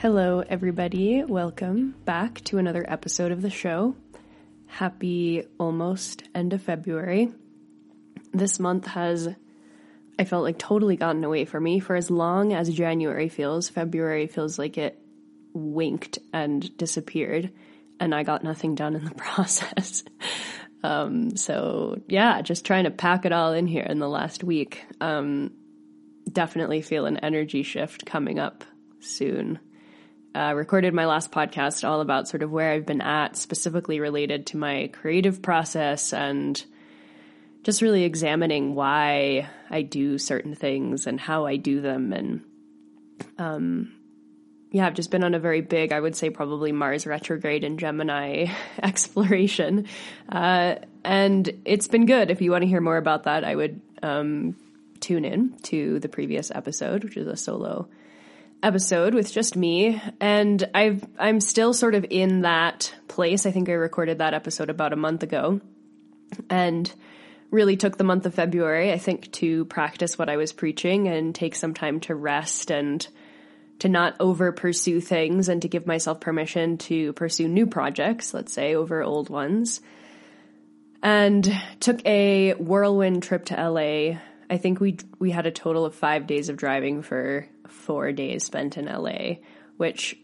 Hello, everybody. Welcome back to another episode of the show. Happy almost end of February. This month has, I felt like, totally gotten away from me. For as long as January feels, February feels like it winked and disappeared, and I got nothing done in the process. um, so, yeah, just trying to pack it all in here in the last week. Um, definitely feel an energy shift coming up soon uh, recorded my last podcast all about sort of where I've been at, specifically related to my creative process and just really examining why I do certain things and how I do them. And, um, yeah, I've just been on a very big, I would say probably Mars retrograde and Gemini exploration. Uh, and it's been good. If you want to hear more about that, I would, um, tune in to the previous episode, which is a solo episode with just me and I've I'm still sort of in that place. I think I recorded that episode about a month ago and really took the month of February I think to practice what I was preaching and take some time to rest and to not over pursue things and to give myself permission to pursue new projects, let's say over old ones. And took a whirlwind trip to LA. I think we we had a total of 5 days of driving for four days spent in LA, which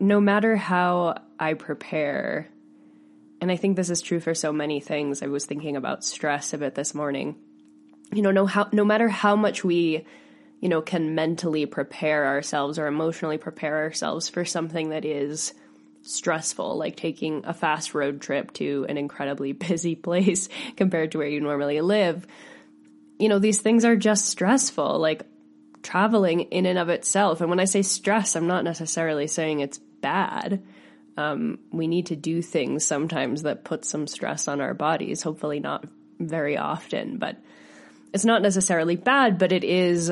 no matter how I prepare, and I think this is true for so many things, I was thinking about stress a bit this morning. You know, no how no matter how much we, you know, can mentally prepare ourselves or emotionally prepare ourselves for something that is stressful, like taking a fast road trip to an incredibly busy place compared to where you normally live. You know, these things are just stressful. Like traveling in and of itself. And when I say stress, I'm not necessarily saying it's bad. Um, we need to do things sometimes that put some stress on our bodies, hopefully not very often, but it's not necessarily bad, but it is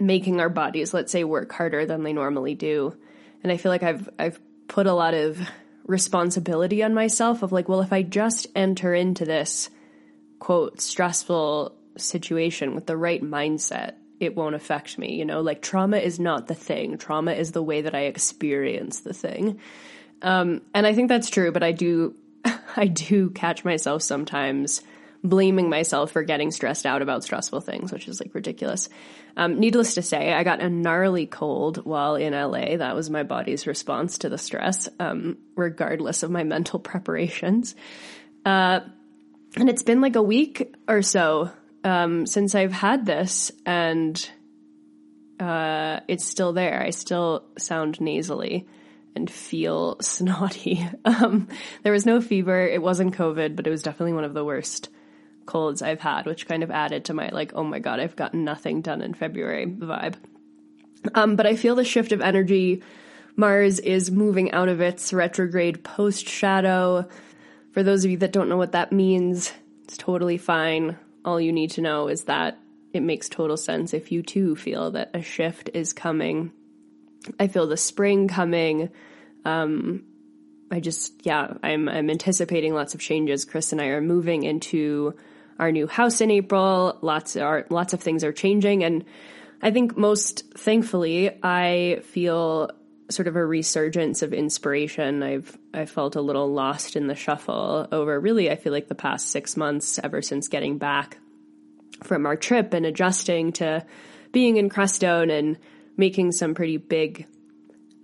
making our bodies, let's say, work harder than they normally do. And I feel like I've, I've put a lot of responsibility on myself of like, well, if I just enter into this quote stressful situation with the right mindset, it won't affect me. You know, like trauma is not the thing. Trauma is the way that I experience the thing. Um, and I think that's true, but I do, I do catch myself sometimes blaming myself for getting stressed out about stressful things, which is like ridiculous. Um, needless to say, I got a gnarly cold while in LA. That was my body's response to the stress, um, regardless of my mental preparations. Uh, and it's been like a week or so um, since I've had this and uh, it's still there. I still sound nasally and feel snotty. Um, there was no fever. It wasn't COVID, but it was definitely one of the worst colds I've had, which kind of added to my like, oh my god, I've gotten nothing done in February vibe. Um, but I feel the shift of energy. Mars is moving out of its retrograde post shadow. For those of you that don't know what that means, it's totally fine all you need to know is that it makes total sense if you too feel that a shift is coming. I feel the spring coming. Um, I just, yeah, I'm, I'm anticipating lots of changes. Chris and I are moving into our new house in April. Lots are, lots of things are changing. And I think most thankfully, I feel sort of a resurgence of inspiration. I've I felt a little lost in the shuffle over really I feel like the past 6 months ever since getting back from our trip and adjusting to being in Crestone and making some pretty big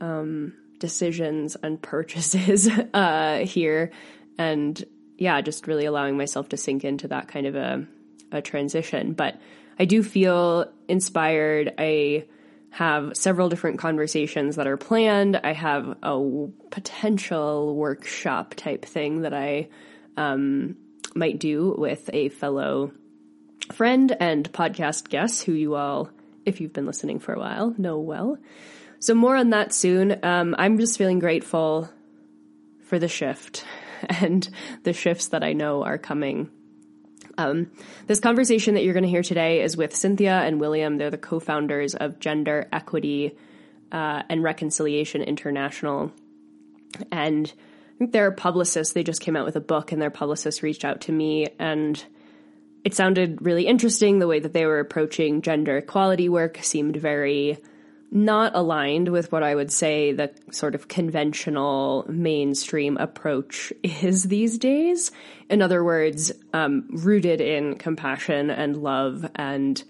um, decisions and purchases uh, here. And yeah, just really allowing myself to sink into that kind of a, a transition. But I do feel inspired. I have several different conversations that are planned. I have a potential workshop type thing that I um, might do with a fellow friend and podcast guest who you all, if you've been listening for a while, know well. So, more on that soon. Um, I'm just feeling grateful for the shift and the shifts that I know are coming. Um, this conversation that you're going to hear today is with Cynthia and William. They're the co founders of Gender Equity uh, and Reconciliation International. And I think their publicists, they just came out with a book, and their publicist reached out to me and it sounded really interesting. The way that they were approaching gender equality work seemed very not aligned with what I would say the sort of conventional mainstream approach is these days. In other words, um, rooted in compassion and love and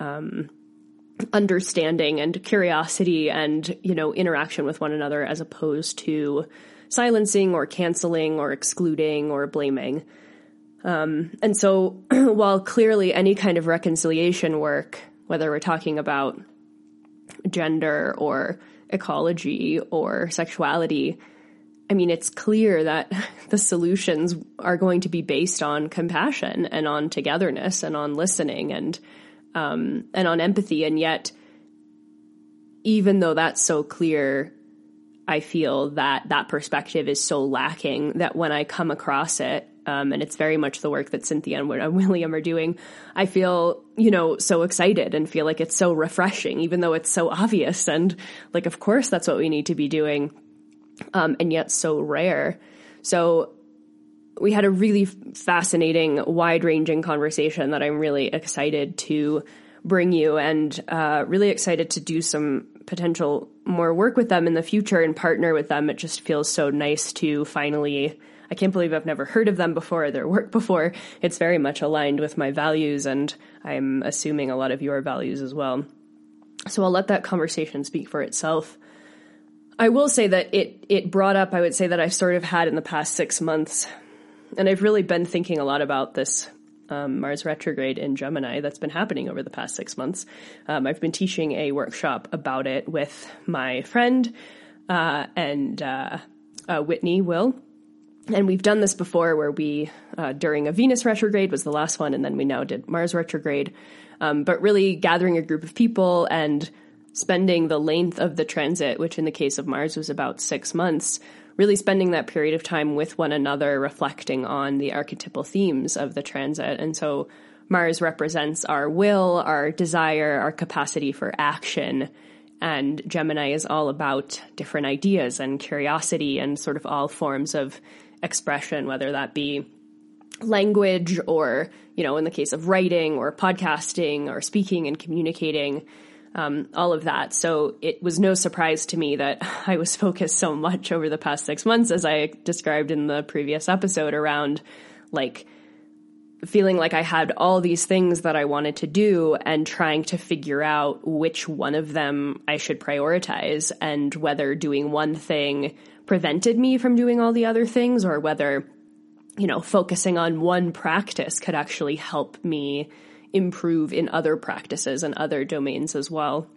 um, understanding and curiosity and, you know, interaction with one another as opposed to silencing or canceling or excluding or blaming. Um, and so, while clearly any kind of reconciliation work, whether we're talking about gender or ecology or sexuality, I mean, it's clear that the solutions are going to be based on compassion and on togetherness and on listening and um, and on empathy. And yet, even though that's so clear, I feel that that perspective is so lacking that when I come across it, um, and it's very much the work that Cynthia and William are doing. I feel, you know, so excited and feel like it's so refreshing, even though it's so obvious. And like, of course, that's what we need to be doing. Um, and yet so rare. So we had a really fascinating, wide ranging conversation that I'm really excited to bring you and uh, really excited to do some potential more work with them in the future and partner with them. It just feels so nice to finally I can't believe I've never heard of them before or their work before. It's very much aligned with my values, and I'm assuming a lot of your values as well. So I'll let that conversation speak for itself. I will say that it it brought up, I would say that I've sort of had in the past six months, and I've really been thinking a lot about this um, Mars retrograde in Gemini that's been happening over the past six months. Um, I've been teaching a workshop about it with my friend uh, and uh, uh, Whitney Will, and we've done this before where we, uh, during a Venus retrograde was the last one, and then we now did Mars retrograde. Um, but really gathering a group of people and spending the length of the transit, which in the case of Mars was about six months, really spending that period of time with one another, reflecting on the archetypal themes of the transit. And so Mars represents our will, our desire, our capacity for action. And Gemini is all about different ideas and curiosity and sort of all forms of expression, whether that be language or, you know, in the case of writing or podcasting or speaking and communicating, um, all of that. So it was no surprise to me that I was focused so much over the past six months, as I described in the previous episode, around like feeling like I had all these things that I wanted to do and trying to figure out which one of them I should prioritize and whether doing one thing prevented me from doing all the other things or whether, you know, focusing on one practice could actually help me improve in other practices and other domains as well.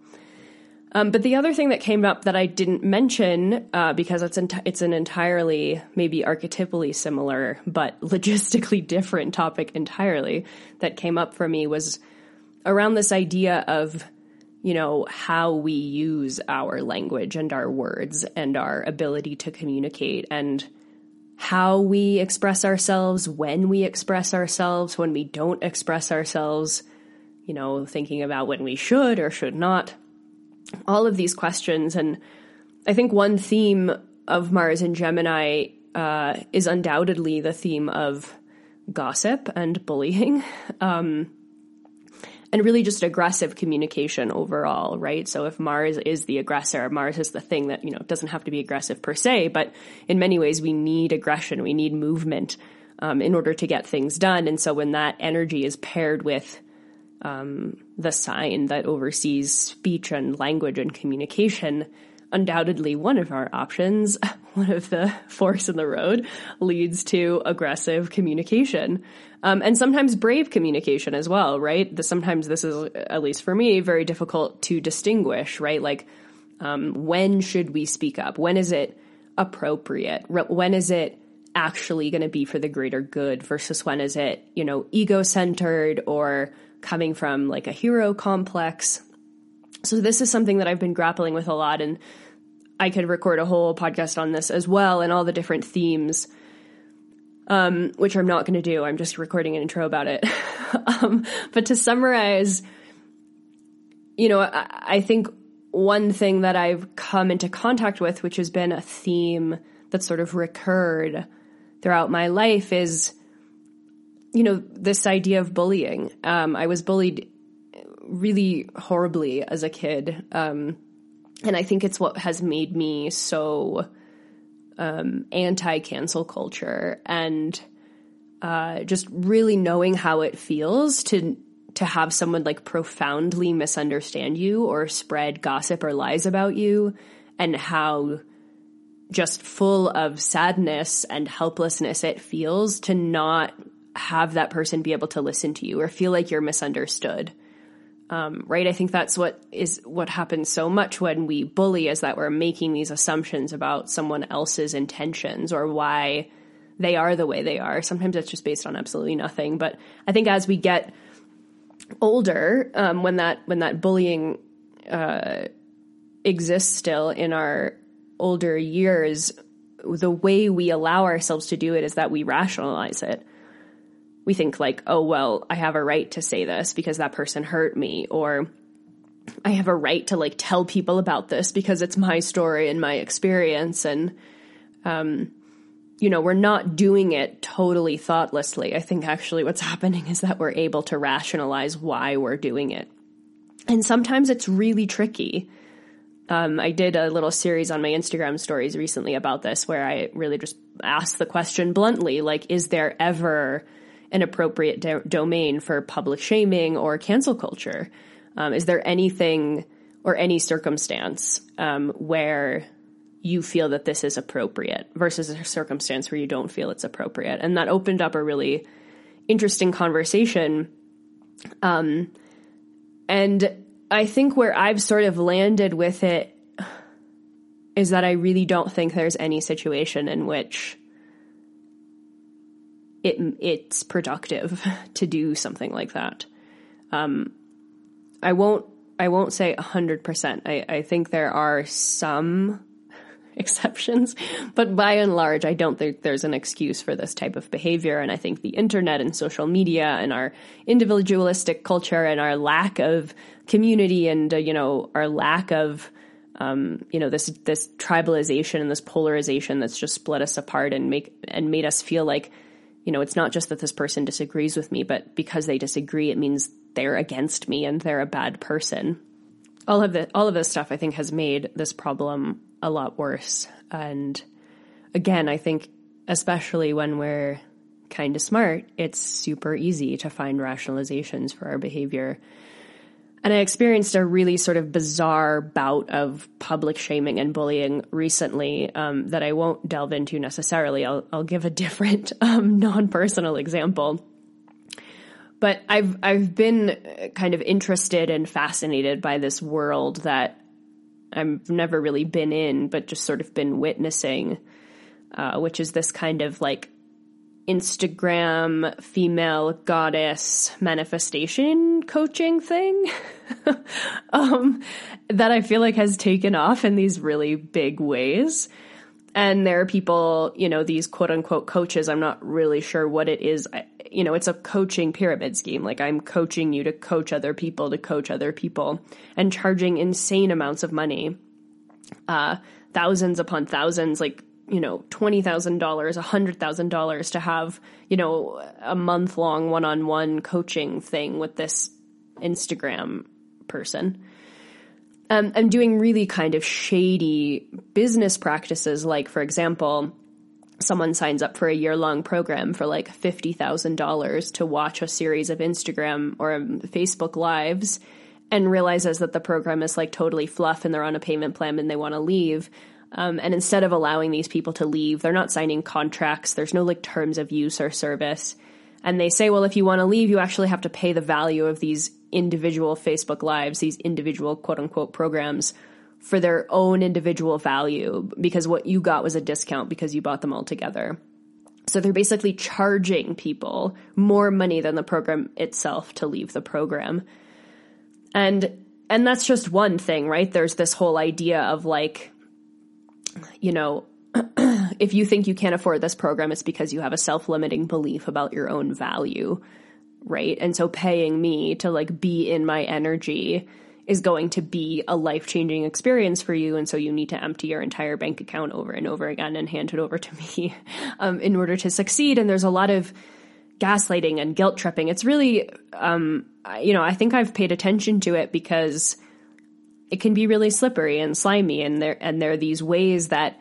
Um, but the other thing that came up that I didn't mention, uh, because it's ent- it's an entirely maybe archetypally similar but logistically different topic entirely that came up for me was around this idea of you know, how we use our language and our words and our ability to communicate and how we express ourselves, when we express ourselves, when we don't express ourselves, you know, thinking about when we should or should not. All of these questions. And I think one theme of Mars and Gemini uh, is undoubtedly the theme of gossip and bullying. Um, and really just aggressive communication overall, right? So if Mars is the aggressor, Mars is the thing that, you know, doesn't have to be aggressive per se, but in many ways we need aggression, we need movement um, in order to get things done. And so when that energy is paired with um, the sign that oversees speech and language and communication, undoubtedly one of our options, one of the forks in the road, leads to aggressive communication. Um, and sometimes brave communication as well, right? The, sometimes this is, at least for me, very difficult to distinguish, right? Like, um, when should we speak up? When is it appropriate? When is it actually going to be for the greater good versus when is it, you know, ego centered or coming from like a hero complex? So this is something that I've been grappling with a lot and I could record a whole podcast on this as well and all the different themes, um, which I'm not going to do. I'm just recording an intro about it. um, but to summarize, you know, I, I think one thing that I've come into contact with, which has been a theme that sort of recurred throughout my life, is, you know, this idea of bullying. Um, I was bullied really horribly as a kid. Um, and I think it's what has made me so um, anti cancel culture and uh, just really knowing how it feels to to have someone like profoundly misunderstand you or spread gossip or lies about you and how just full of sadness and helplessness it feels to not have that person be able to listen to you or feel like you're misunderstood um, right? I think that's what is what happens so much when we bully is that we're making these assumptions about someone else's intentions or why they are the way they are. Sometimes it's just based on absolutely nothing. But I think as we get older, um, when that when that bullying uh, exists still in our older years, the way we allow ourselves to do it is that we rationalize it we think like, oh, well, I have a right to say this because that person hurt me, or I have a right to like tell people about this because it's my story and my experience. And, um, you know, we're not doing it totally thoughtlessly. I think actually what's happening is that we're able to rationalize why we're doing it. And sometimes it's really tricky. Um, I did a little series on my Instagram stories recently about this where I really just asked the question bluntly, like, is there ever an appropriate do- domain for public shaming or cancel culture? Um, is there anything or any circumstance um, where you feel that this is appropriate versus a circumstance where you don't feel it's appropriate? And that opened up a really interesting conversation. Um, and I think where I've sort of landed with it is that I really don't think there's any situation in which it it's productive to do something like that. Um, I won't I won't say hundred percent. I, I think there are some exceptions, but by and large, I don't think there's an excuse for this type of behavior. And I think the internet and social media and our individualistic culture and our lack of community and uh, you know our lack of um, you know this this tribalization and this polarization that's just split us apart and make and made us feel like you know, it's not just that this person disagrees with me, but because they disagree, it means they're against me and they're a bad person. All of the all of this stuff I think has made this problem a lot worse. And again, I think especially when we're kind of smart, it's super easy to find rationalizations for our behavior and I experienced a really sort of bizarre bout of public shaming and bullying recently um, that I won't delve into necessarily. I'll, I'll give a different um, non-personal example. But I've I've been kind of interested and fascinated by this world that I've never really been in, but just sort of been witnessing, uh, which is this kind of like Instagram female goddess manifestation coaching thing um, that I feel like has taken off in these really big ways. And there are people, you know, these quote unquote coaches. I'm not really sure what it is. I, you know, it's a coaching pyramid scheme. Like I'm coaching you to coach other people to coach other people and charging insane amounts of money, uh, thousands upon thousands, like you know, $20,000, a $100,000 to have, you know, a month long one on one coaching thing with this Instagram person. Um, I'm doing really kind of shady business practices, like, for example, someone signs up for a year long program for like $50,000 to watch a series of Instagram or Facebook lives and realizes that the program is like totally fluff and they're on a payment plan and they want to leave. Um, and instead of allowing these people to leave, they're not signing contracts. There's no like terms of use or service. And they say, well, if you want to leave, you actually have to pay the value of these individual Facebook lives, these individual quote unquote programs for their own individual value because what you got was a discount because you bought them all together. So they're basically charging people more money than the program itself to leave the program. And and that's just one thing, right? There's this whole idea of like you know, if you think you can't afford this program, it's because you have a self-limiting belief about your own value, right? And so paying me to like be in my energy is going to be a life changing experience for you. And so you need to empty your entire bank account over and over again and hand it over to me um, in order to succeed. And there's a lot of gaslighting and guilt tripping. It's really, um, you know, I think I've paid attention to it because it can be really slippery and slimy. And there, and there are these ways that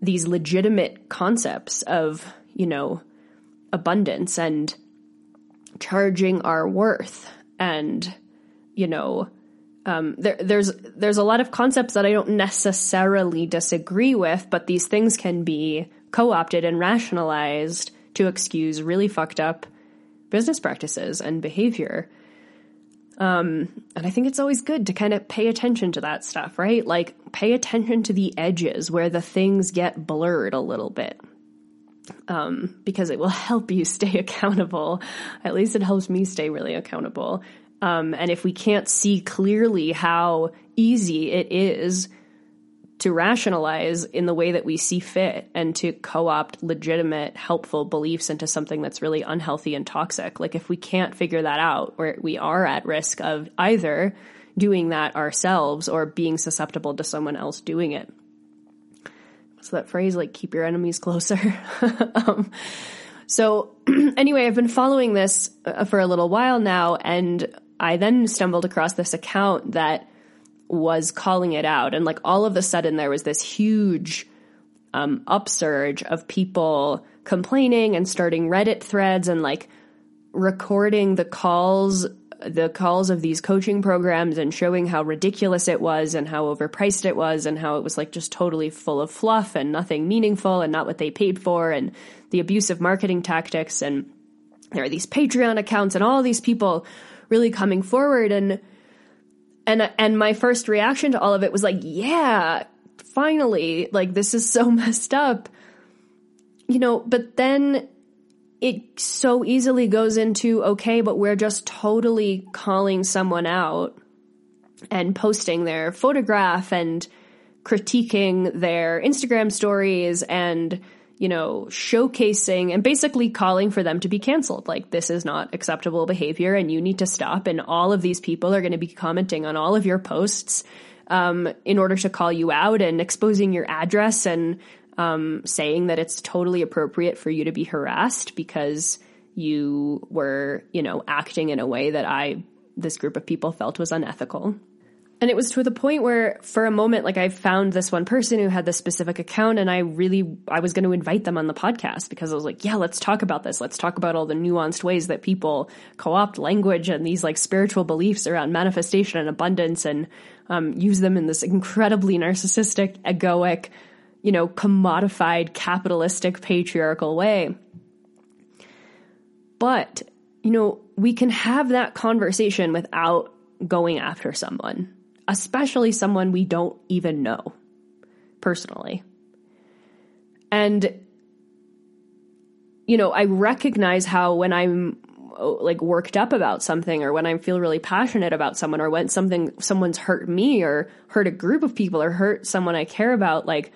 these legitimate concepts of, you know, abundance and charging our worth and, you know, um, there, there's there's a lot of concepts that I don't necessarily disagree with, but these things can be co-opted and rationalized to excuse really fucked up business practices and behavior. Um, and I think it's always good to kind of pay attention to that stuff, right? Like pay attention to the edges where the things get blurred a little bit. Um, because it will help you stay accountable. At least it helps me stay really accountable. Um, and if we can't see clearly how easy it is to rationalize in the way that we see fit and to co opt legitimate, helpful beliefs into something that's really unhealthy and toxic, like if we can't figure that out, we are at risk of either doing that ourselves or being susceptible to someone else doing it. So that phrase, like, keep your enemies closer. um, so, anyway, I've been following this uh, for a little while now, and I then stumbled across this account that was calling it out. And like all of a sudden, there was this huge um, upsurge of people complaining and starting Reddit threads and like recording the calls the calls of these coaching programs and showing how ridiculous it was and how overpriced it was and how it was like just totally full of fluff and nothing meaningful and not what they paid for and the abusive marketing tactics and there are these Patreon accounts and all these people really coming forward and and and my first reaction to all of it was like, yeah, finally, like this is so messed up. You know, but then it so easily goes into okay, but we're just totally calling someone out and posting their photograph and critiquing their Instagram stories and you know, showcasing and basically calling for them to be canceled. Like, this is not acceptable behavior and you need to stop. And all of these people are going to be commenting on all of your posts um, in order to call you out and exposing your address and um, saying that it's totally appropriate for you to be harassed because you were, you know, acting in a way that I, this group of people felt was unethical. And it was to the point where for a moment, like I found this one person who had this specific account and I really, I was going to invite them on the podcast because I was like, yeah, let's talk about this. Let's talk about all the nuanced ways that people co-opt language and these like spiritual beliefs around manifestation and abundance and um, use them in this incredibly narcissistic, egoic, you know, commodified, capitalistic, patriarchal way. But, you know, we can have that conversation without going after someone especially someone we don't even know personally. And, you know, I recognize how when I'm like worked up about something or when I feel really passionate about someone or when something, someone's hurt me or hurt a group of people or hurt someone I care about, like,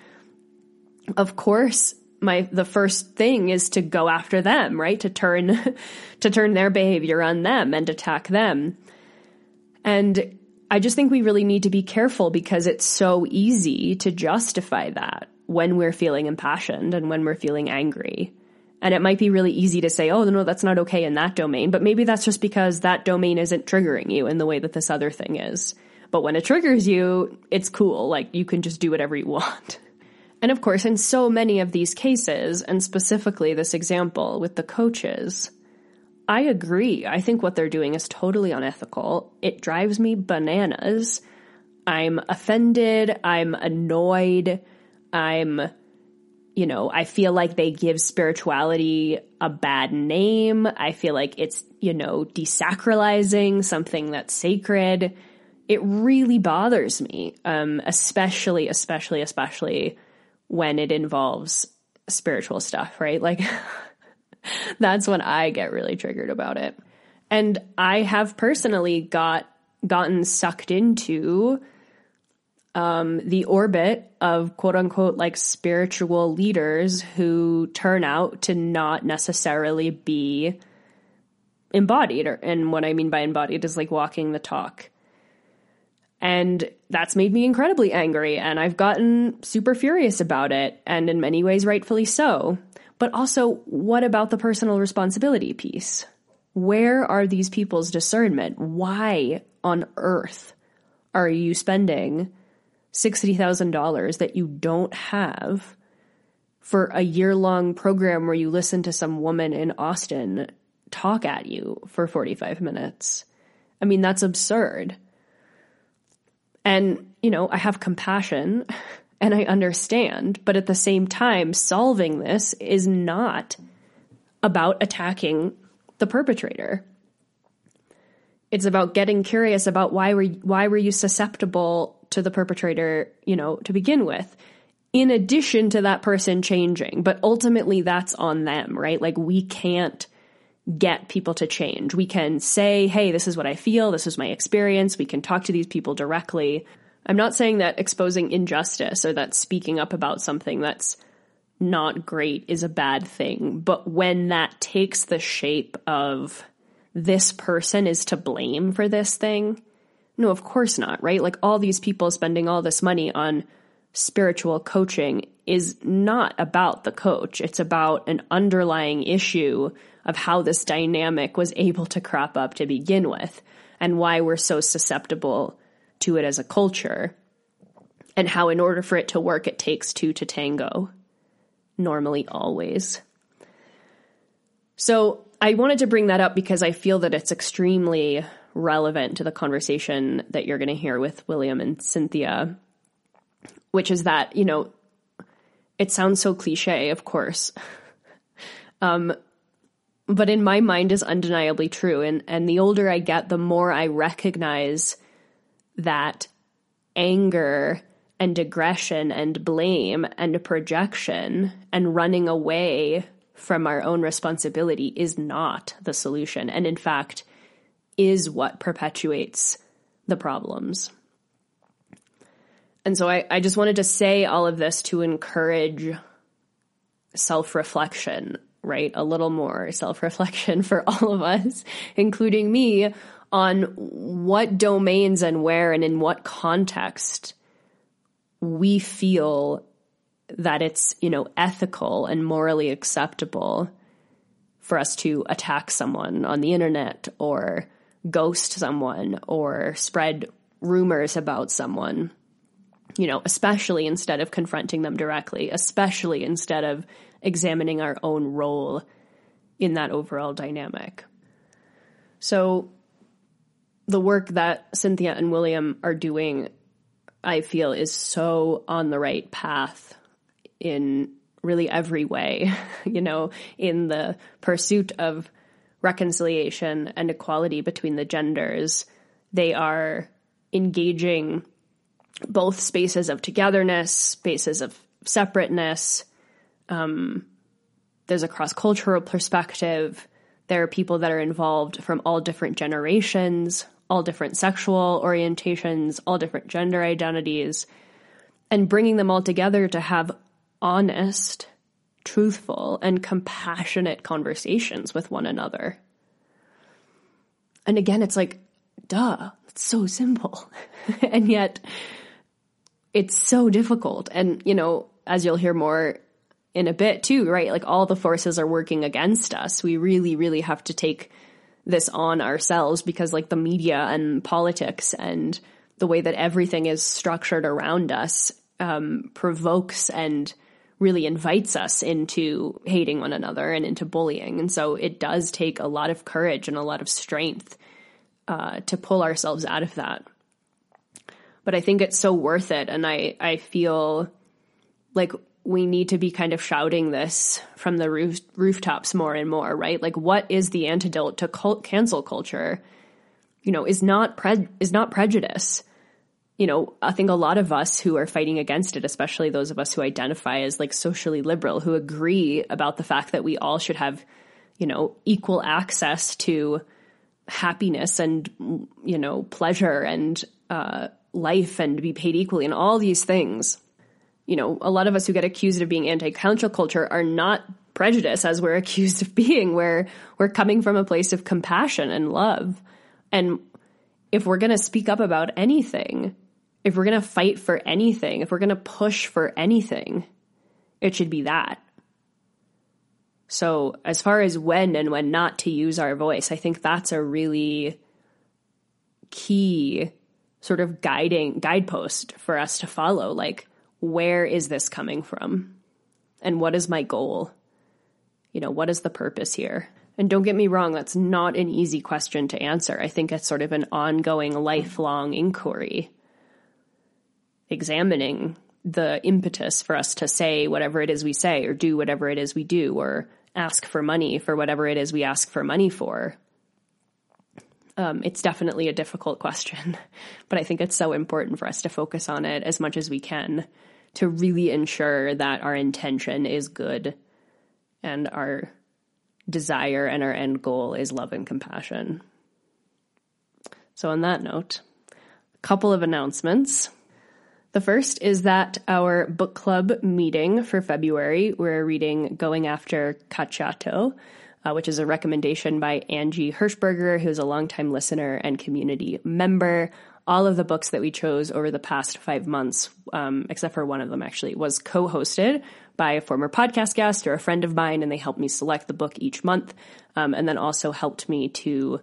of course, my the first thing is to go after them right to turn to turn their behavior on them and attack them and I just think we really need to be careful because it's so easy to justify that when we're feeling impassioned and when we're feeling angry. And it might be really easy to say, oh, no, that's not okay in that domain. But maybe that's just because that domain isn't triggering you in the way that this other thing is. But when it triggers you, it's cool. Like you can just do whatever you want. And of course, in so many of these cases, and specifically this example with the coaches, I agree. I think what they're doing is totally unethical. It drives me bananas. I'm offended. I'm annoyed. I'm, you know, I feel like they give spirituality a bad name. I feel like it's, you know, desacralizing something that's sacred. It really bothers me, um, especially, especially, especially when it involves spiritual stuff, right? Like, that's when I get really triggered about it. And I have personally got gotten sucked into um, the orbit of quote unquote like spiritual leaders who turn out to not necessarily be embodied. Or, and what I mean by embodied is like walking the talk. And that's made me incredibly angry, and I've gotten super furious about it, and in many ways, rightfully so. But also, what about the personal responsibility piece? Where are these people's discernment? Why on earth are you spending $60,000 that you don't have for a year long program where you listen to some woman in Austin talk at you for 45 minutes? I mean, that's absurd. And, you know, I have compassion and I understand, but at the same time, solving this is not about attacking the perpetrator. It's about getting curious about why were why were you susceptible to the perpetrator, you know, to begin with. In addition to that person changing, but ultimately that's on them, right? Like we can't get people to change. We can say, hey, this is what I feel, this is my experience. We can talk to these people directly. I'm not saying that exposing injustice or that speaking up about something that's not great is a bad thing, but when that takes the shape of this person is to blame for this thing, no, of course not, right? Like all these people spending all this money on spiritual coaching is not about the coach. It's about an underlying issue of how this dynamic was able to crop up to begin with and why we're so susceptible to it as a culture and how in order for it to work it takes two to tango normally always so i wanted to bring that up because i feel that it's extremely relevant to the conversation that you're going to hear with william and cynthia which is that you know it sounds so cliche of course um, but in my mind is undeniably true. And, and the older I get, the more I recognize that anger and aggression and blame and projection and running away from our own responsibility is not the solution. And in fact, is what perpetuates the problems. And so I, I just wanted to say all of this to encourage self reflection right? A little more self reflection for all of us, including me, on what domains and where and in what context we feel that it's, you know, ethical and morally acceptable for us to attack someone on the internet or ghost someone or spread rumors about someone. You know, especially instead of confronting them directly, especially instead of examining our own role in that overall dynamic. So, the work that Cynthia and William are doing, I feel, is so on the right path in really every way, you know, in the pursuit of reconciliation and equality between the genders. They are engaging both spaces of togetherness, spaces of separateness, um, there's a cross cultural perspective. There are people that are involved from all different generations, all different sexual orientations, all different gender identities, and bringing them all together to have honest, truthful, and compassionate conversations with one another. And again, it's like, duh, it's so simple. and yet, it's so difficult. And, you know, as you'll hear more in a bit too, right? Like all the forces are working against us. We really, really have to take this on ourselves because like the media and politics and the way that everything is structured around us um, provokes and really invites us into hating one another and into bullying. And so it does take a lot of courage and a lot of strength uh, to pull ourselves out of that. But I think it's so worth it. And I, I feel like we need to be kind of shouting this from the roof, rooftops more and more, right? Like, what is the antidote to cult, cancel culture? You know, is not pre- is not prejudice you know, I think a lot of us who are fighting against it, especially those of us who identify as like socially liberal, who agree about the fact that we all should have, you know, equal access to happiness and, you know, pleasure and uh, life and be paid equally and all these things. You know, a lot of us who get accused of being anti cancel culture are not prejudice as we're accused of being, where we're coming from a place of compassion and love. And if we're going to speak up about anything, if we're going to fight for anything, if we're going to push for anything, it should be that. So, as far as when and when not to use our voice, I think that's a really key sort of guiding guidepost for us to follow. Like, where is this coming from? And what is my goal? You know, what is the purpose here? And don't get me wrong, that's not an easy question to answer. I think it's sort of an ongoing, lifelong inquiry examining the impetus for us to say whatever it is we say or do whatever it is we do or ask for money for whatever it is we ask for money for. Um, it's definitely a difficult question, but I think it's so important for us to focus on it as much as we can to really ensure that our intention is good and our desire and our end goal is love and compassion. So, on that note, a couple of announcements. The first is that our book club meeting for February, we're reading Going After Cacciato, uh, which is a recommendation by Angie Hirschberger, who's a longtime listener and community member. All of the books that we chose over the past five months, um, except for one of them actually, was co hosted by a former podcast guest or a friend of mine, and they helped me select the book each month, um, and then also helped me to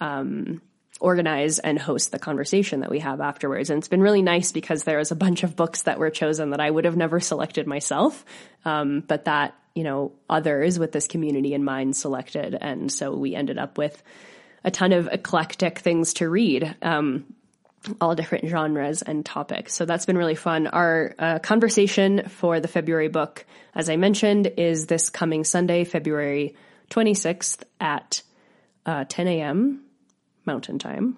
um, organize and host the conversation that we have afterwards. And it's been really nice because there was a bunch of books that were chosen that I would have never selected myself, um, but that, you know, others with this community in mind selected. And so we ended up with a ton of eclectic things to read. Um, all different genres and topics. So that's been really fun. Our uh, conversation for the February book, as I mentioned, is this coming Sunday, February 26th at uh, 10 a.m. Mountain Time.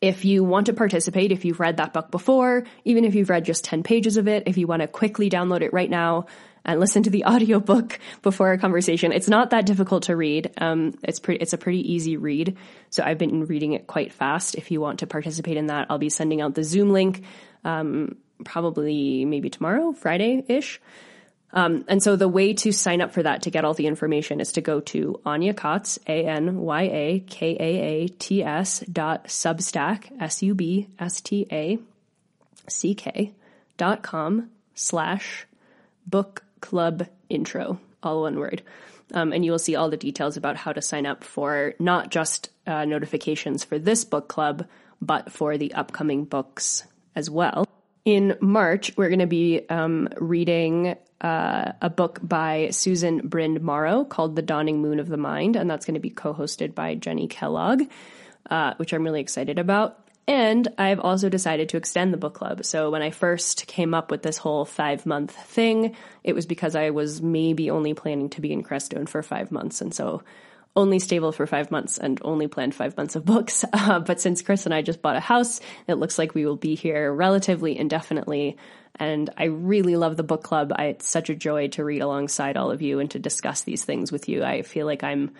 If you want to participate, if you've read that book before, even if you've read just 10 pages of it, if you want to quickly download it right now and listen to the audiobook before our conversation, it's not that difficult to read. Um, it's pretty, it's a pretty easy read. So I've been reading it quite fast. If you want to participate in that, I'll be sending out the Zoom link, um, probably maybe tomorrow, Friday ish. Um, and so the way to sign up for that to get all the information is to go to Anya Kaats, A-N-Y-A-K-A-A-T-S dot substack, S-U-B-S-T-A-C-K dot com slash book club intro, all one word. Um, and you will see all the details about how to sign up for not just uh, notifications for this book club, but for the upcoming books as well. In March, we're going to be um, reading uh, a book by Susan Brind Morrow called The Dawning Moon of the Mind, and that's going to be co hosted by Jenny Kellogg, uh, which I'm really excited about. And I've also decided to extend the book club. So when I first came up with this whole five month thing, it was because I was maybe only planning to be in Crestone for five months. And so only stable for five months and only planned five months of books. Uh, but since Chris and I just bought a house, it looks like we will be here relatively indefinitely. And I really love the book club. I, it's such a joy to read alongside all of you and to discuss these things with you. I feel like I'm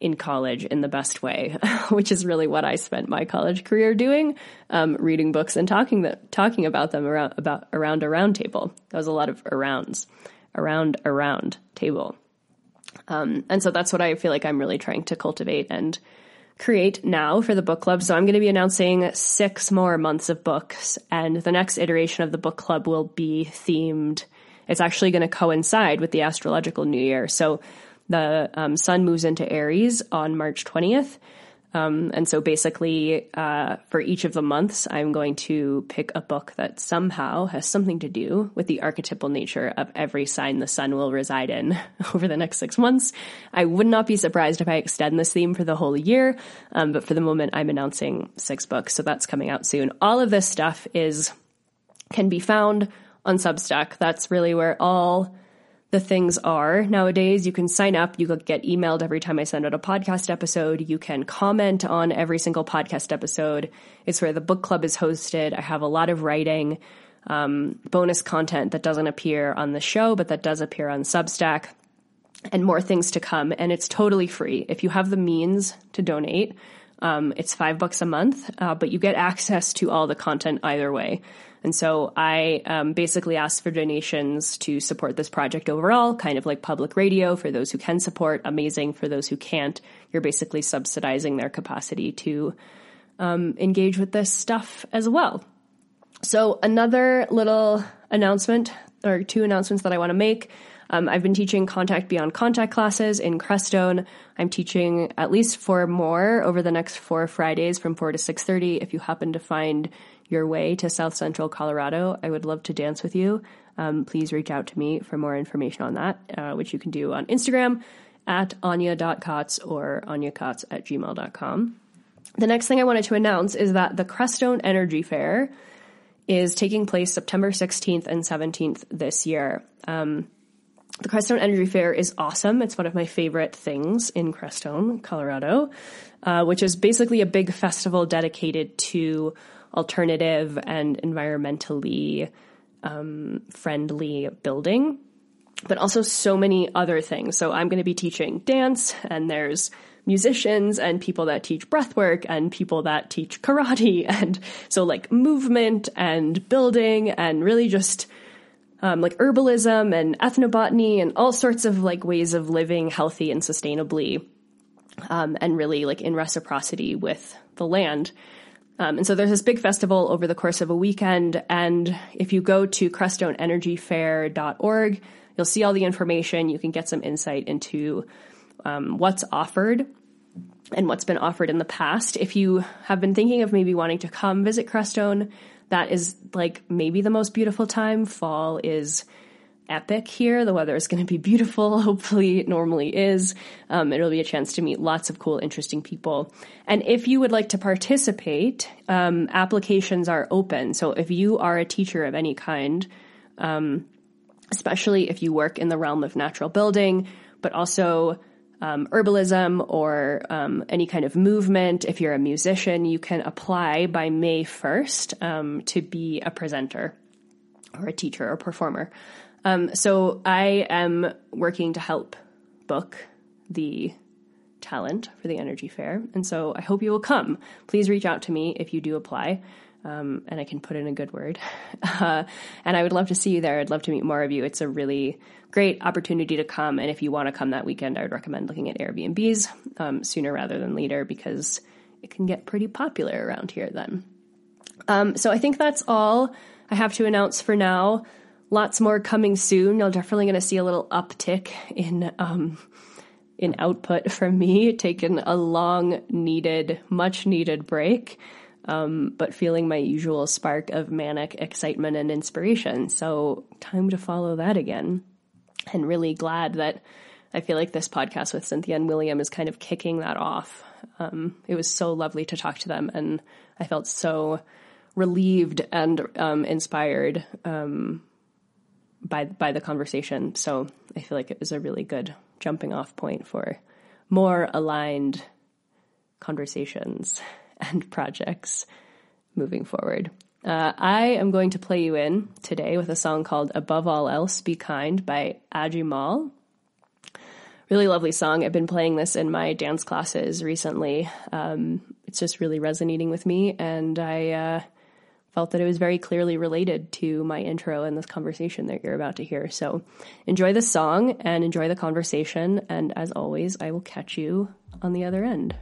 in college in the best way, which is really what I spent my college career doing, um, reading books and talking talking about them around about around a round table. That was a lot of arounds, around around table. Um, and so that's what I feel like I'm really trying to cultivate and create now for the book club. So I'm going to be announcing six more months of books, and the next iteration of the book club will be themed. It's actually going to coincide with the astrological new year. So the um, sun moves into Aries on March 20th. Um, and so basically, uh, for each of the months, I'm going to pick a book that somehow has something to do with the archetypal nature of every sign the sun will reside in over the next six months. I would not be surprised if I extend this theme for the whole year. Um, but for the moment, I'm announcing six books. So that's coming out soon. All of this stuff is, can be found on Substack. That's really where all the things are nowadays. You can sign up. You get emailed every time I send out a podcast episode. You can comment on every single podcast episode. It's where the book club is hosted. I have a lot of writing, um, bonus content that doesn't appear on the show, but that does appear on Substack and more things to come. And it's totally free. If you have the means to donate, um, it's five bucks a month, uh, but you get access to all the content either way. And so I um, basically asked for donations to support this project overall, kind of like public radio for those who can support, amazing for those who can't. You're basically subsidizing their capacity to um, engage with this stuff as well. So another little announcement or two announcements that I want to make. Um, I've been teaching contact beyond contact classes in Crestone. I'm teaching at least four more over the next four Fridays from four to six thirty. If you happen to find your way to South Central Colorado, I would love to dance with you. Um, please reach out to me for more information on that, uh, which you can do on Instagram at anya.kaats or anyakaats at gmail.com. The next thing I wanted to announce is that the Crestone Energy Fair is taking place September 16th and 17th this year. Um, the Crestone Energy Fair is awesome. It's one of my favorite things in Crestone, Colorado, uh, which is basically a big festival dedicated to alternative and environmentally um, friendly building, but also so many other things. So I'm going to be teaching dance, and there's musicians and people that teach breathwork and people that teach karate, and so like movement and building and really just um, like herbalism and ethnobotany and all sorts of like ways of living healthy and sustainably, um, and really like in reciprocity with the land. Um, and so there's this big festival over the course of a weekend. And if you go to crestoneenergyfair.org, you'll see all the information. You can get some insight into um, what's offered and what's been offered in the past. If you have been thinking of maybe wanting to come visit Crestone, that is like maybe the most beautiful time. Fall is epic here. The weather is going to be beautiful. Hopefully, it normally is. Um, it'll be a chance to meet lots of cool, interesting people. And if you would like to participate, um, applications are open. So if you are a teacher of any kind, um, especially if you work in the realm of natural building, but also um, herbalism or um, any kind of movement. If you're a musician, you can apply by May 1st um, to be a presenter or a teacher or performer. Um, so I am working to help book the talent for the energy fair. And so I hope you will come. Please reach out to me if you do apply. Um, and I can put in a good word. Uh, and I would love to see you there. I'd love to meet more of you. It's a really great opportunity to come. And if you want to come that weekend, I would recommend looking at Airbnbs um, sooner rather than later because it can get pretty popular around here then. Um, so I think that's all I have to announce for now. Lots more coming soon. You're definitely going to see a little uptick in um, in output from me. Taking a long needed, much needed break, um, but feeling my usual spark of manic excitement and inspiration. So time to follow that again. And really glad that I feel like this podcast with Cynthia and William is kind of kicking that off. Um, it was so lovely to talk to them, and I felt so relieved and um, inspired um, by by the conversation. So I feel like it was a really good jumping off point for more aligned conversations and projects moving forward. Uh, I am going to play you in today with a song called Above All Else Be Kind by Ajimal. Really lovely song. I've been playing this in my dance classes recently. Um, it's just really resonating with me, and I uh, felt that it was very clearly related to my intro and this conversation that you're about to hear. So enjoy the song and enjoy the conversation. And as always, I will catch you on the other end.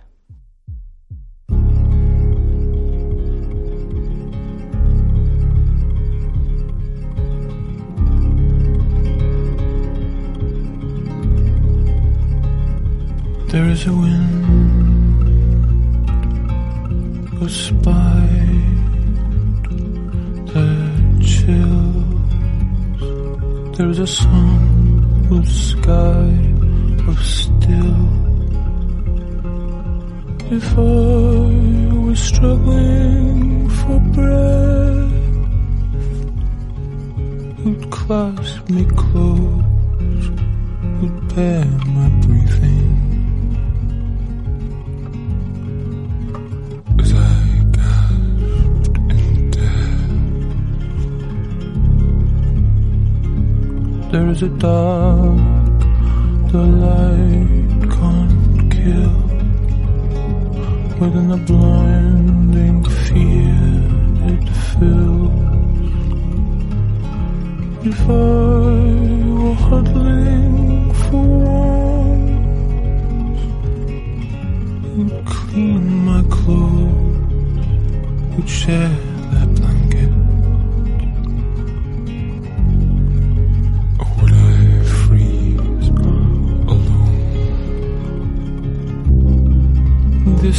There is a wind a spine There's a sun with sky of still. If I was struggling for breath, you'd clasp me close, would bear my death, there is a dark the light can't kill. Within the blinding fear it fills. If I were huddling for warmth, you'd clean my clothes, you'd share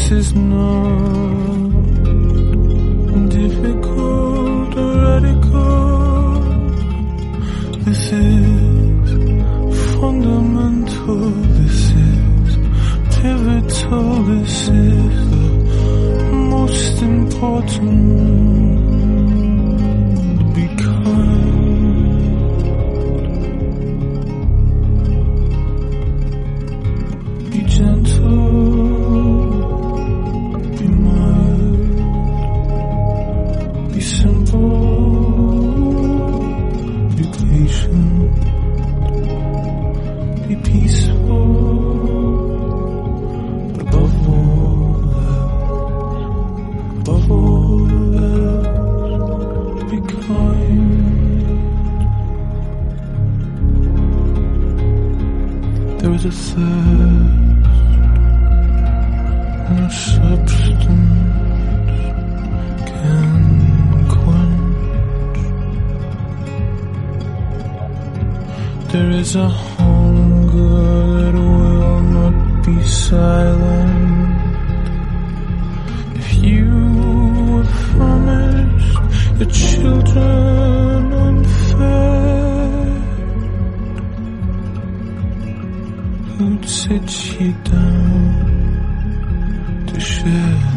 This is not difficult or radical. This is fundamental. This is pivotal. This is the most important. There is a hunger that will not be silent. If you were famished, the children unfed, who'd sit you down to share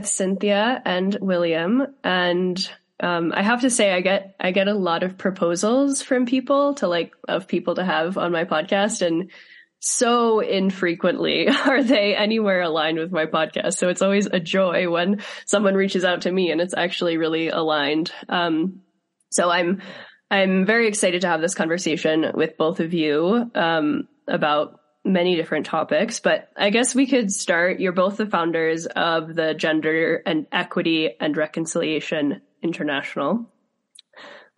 with Cynthia and William, and um, I have to say, I get I get a lot of proposals from people to like of people to have on my podcast, and so infrequently are they anywhere aligned with my podcast. So it's always a joy when someone reaches out to me and it's actually really aligned. Um, so I'm I'm very excited to have this conversation with both of you um, about many different topics, but I guess we could start. You're both the founders of the Gender and Equity and Reconciliation international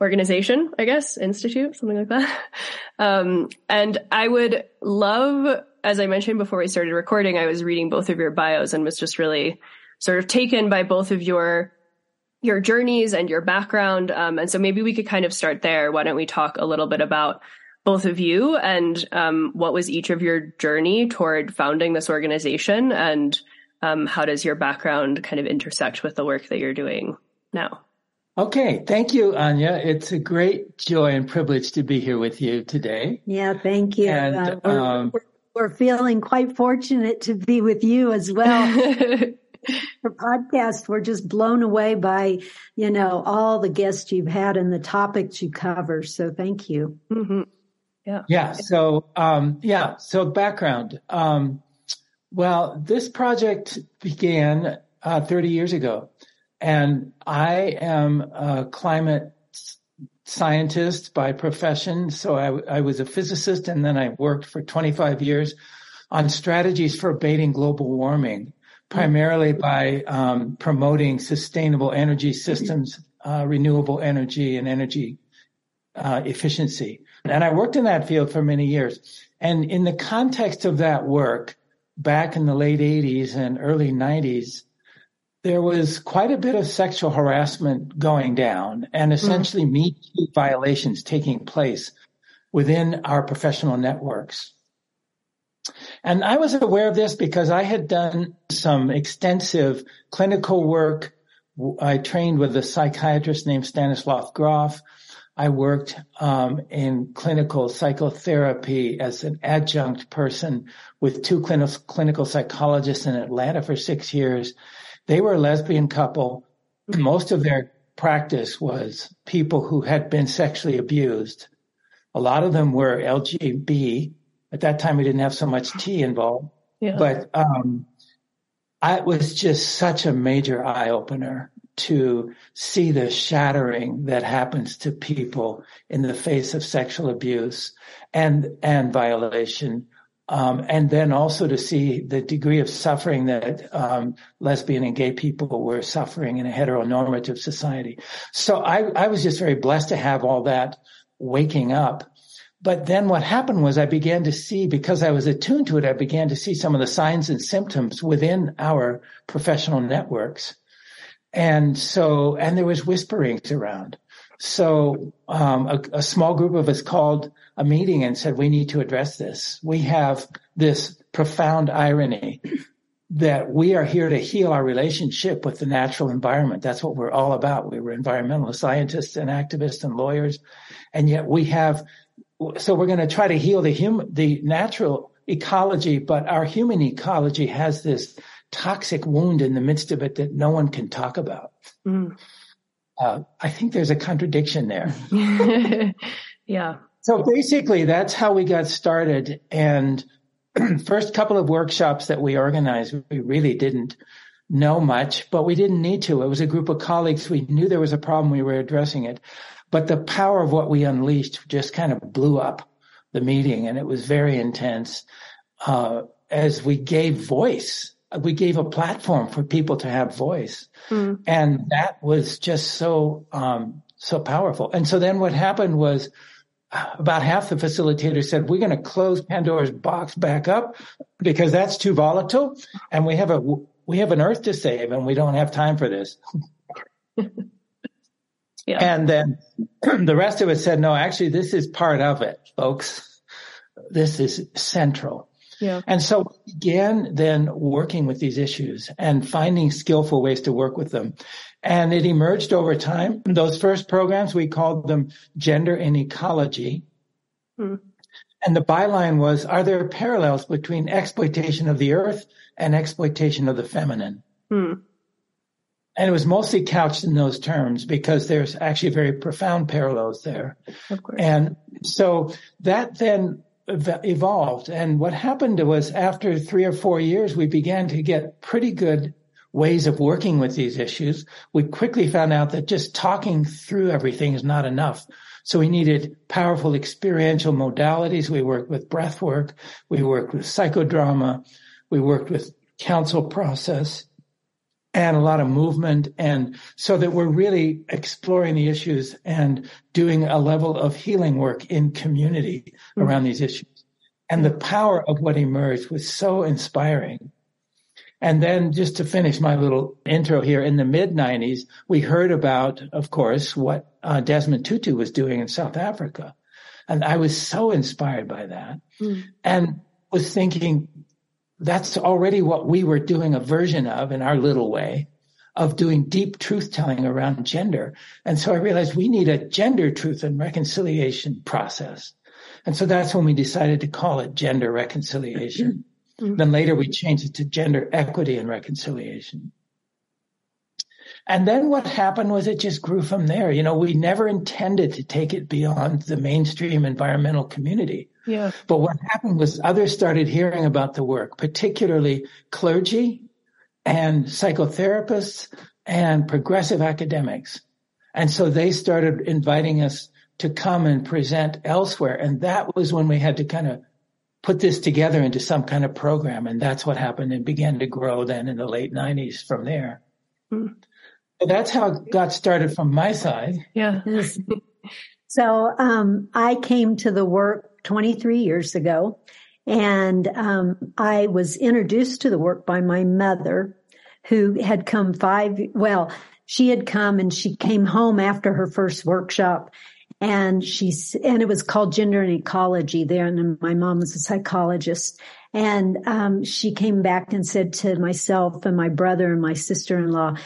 organization, I guess, institute, something like that. Um, and I would love, as I mentioned before we started recording, I was reading both of your bios and was just really sort of taken by both of your your journeys and your background. Um, and so maybe we could kind of start there. Why don't we talk a little bit about both of you and um, what was each of your journey toward founding this organization and um, how does your background kind of intersect with the work that you're doing now? Okay, thank you, Anya. It's a great joy and privilege to be here with you today. Yeah, thank you. And, uh, we're, um, we're, we're, feeling quite fortunate to be with you as well. the podcast, we're just blown away by, you know, all the guests you've had and the topics you cover. So thank you. Mm-hmm. Yeah. Yeah. So, um, yeah. So background. Um, well, this project began uh, 30 years ago. And I am a climate scientist by profession. So I, I, was a physicist and then I worked for 25 years on strategies for abating global warming, primarily by um, promoting sustainable energy systems, uh, renewable energy and energy uh, efficiency. And I worked in that field for many years. And in the context of that work, back in the late 80s and early 90s, there was quite a bit of sexual harassment going down and mm-hmm. essentially mm. Me Too violations taking place within our professional networks. And I was aware of this because I had done some extensive clinical work. I trained with a psychiatrist named Stanislav Grof. I worked um, in clinical psychotherapy as an adjunct person with two clinical, clinical psychologists in Atlanta for six years. They were a lesbian couple. Most of their practice was people who had been sexually abused. A lot of them were LGB. At that time, we didn't have so much T involved. Yeah. But um, I, it was just such a major eye opener to see the shattering that happens to people in the face of sexual abuse and and violation um, and then also to see the degree of suffering that um, lesbian and gay people were suffering in a heteronormative society. So I, I was just very blessed to have all that waking up. But then what happened was I began to see, because I was attuned to it, I began to see some of the signs and symptoms within our professional networks. And so, and there was whisperings around. So um, a, a, small group of us called a meeting and said, we need to address this. We have this profound irony that we are here to heal our relationship with the natural environment. That's what we're all about. We were environmental scientists and activists and lawyers. And yet we have, so we're going to try to heal the human, the natural ecology, but our human ecology has this toxic wound in the midst of it that no one can talk about. Mm uh, I think there's a contradiction there. yeah. So basically, that's how we got started. And first couple of workshops that we organized, we really didn't know much, but we didn't need to. It was a group of colleagues. We knew there was a problem. We were addressing it, but the power of what we unleashed just kind of blew up the meeting, and it was very intense uh, as we gave voice we gave a platform for people to have voice. Mm. And that was just so, um, so powerful. And so then what happened was about half the facilitators said, we're going to close Pandora's box back up because that's too volatile. And we have a, we have an earth to save and we don't have time for this. yeah. And then the rest of us said, no, actually, this is part of it, folks. This is central. Yeah. And so began then working with these issues and finding skillful ways to work with them. And it emerged over time. Those first programs, we called them gender and ecology. Hmm. And the byline was, are there parallels between exploitation of the earth and exploitation of the feminine? Hmm. And it was mostly couched in those terms because there's actually very profound parallels there. Of course. And so that then evolved. And what happened was after three or four years, we began to get pretty good ways of working with these issues. We quickly found out that just talking through everything is not enough. So we needed powerful experiential modalities. We worked with breath work. We worked with psychodrama. We worked with council process. And a lot of movement. And so that we're really exploring the issues and doing a level of healing work in community mm-hmm. around these issues. And the power of what emerged was so inspiring. And then just to finish my little intro here, in the mid 90s, we heard about, of course, what uh, Desmond Tutu was doing in South Africa. And I was so inspired by that mm. and was thinking, that's already what we were doing a version of in our little way of doing deep truth telling around gender. And so I realized we need a gender truth and reconciliation process. And so that's when we decided to call it gender reconciliation. Mm-hmm. Then later we changed it to gender equity and reconciliation. And then what happened was it just grew from there. You know, we never intended to take it beyond the mainstream environmental community. Yeah. But what happened was others started hearing about the work, particularly clergy and psychotherapists and progressive academics. And so they started inviting us to come and present elsewhere. And that was when we had to kind of put this together into some kind of program. And that's what happened and began to grow then in the late nineties from there. Hmm. So that's how it got started from my side. Yeah. so, um, I came to the work 23 years ago. And um, I was introduced to the work by my mother, who had come five, well, she had come and she came home after her first workshop and she and it was called gender and ecology then and my mom was a psychologist and um, she came back and said to myself and my brother and my sister-in-law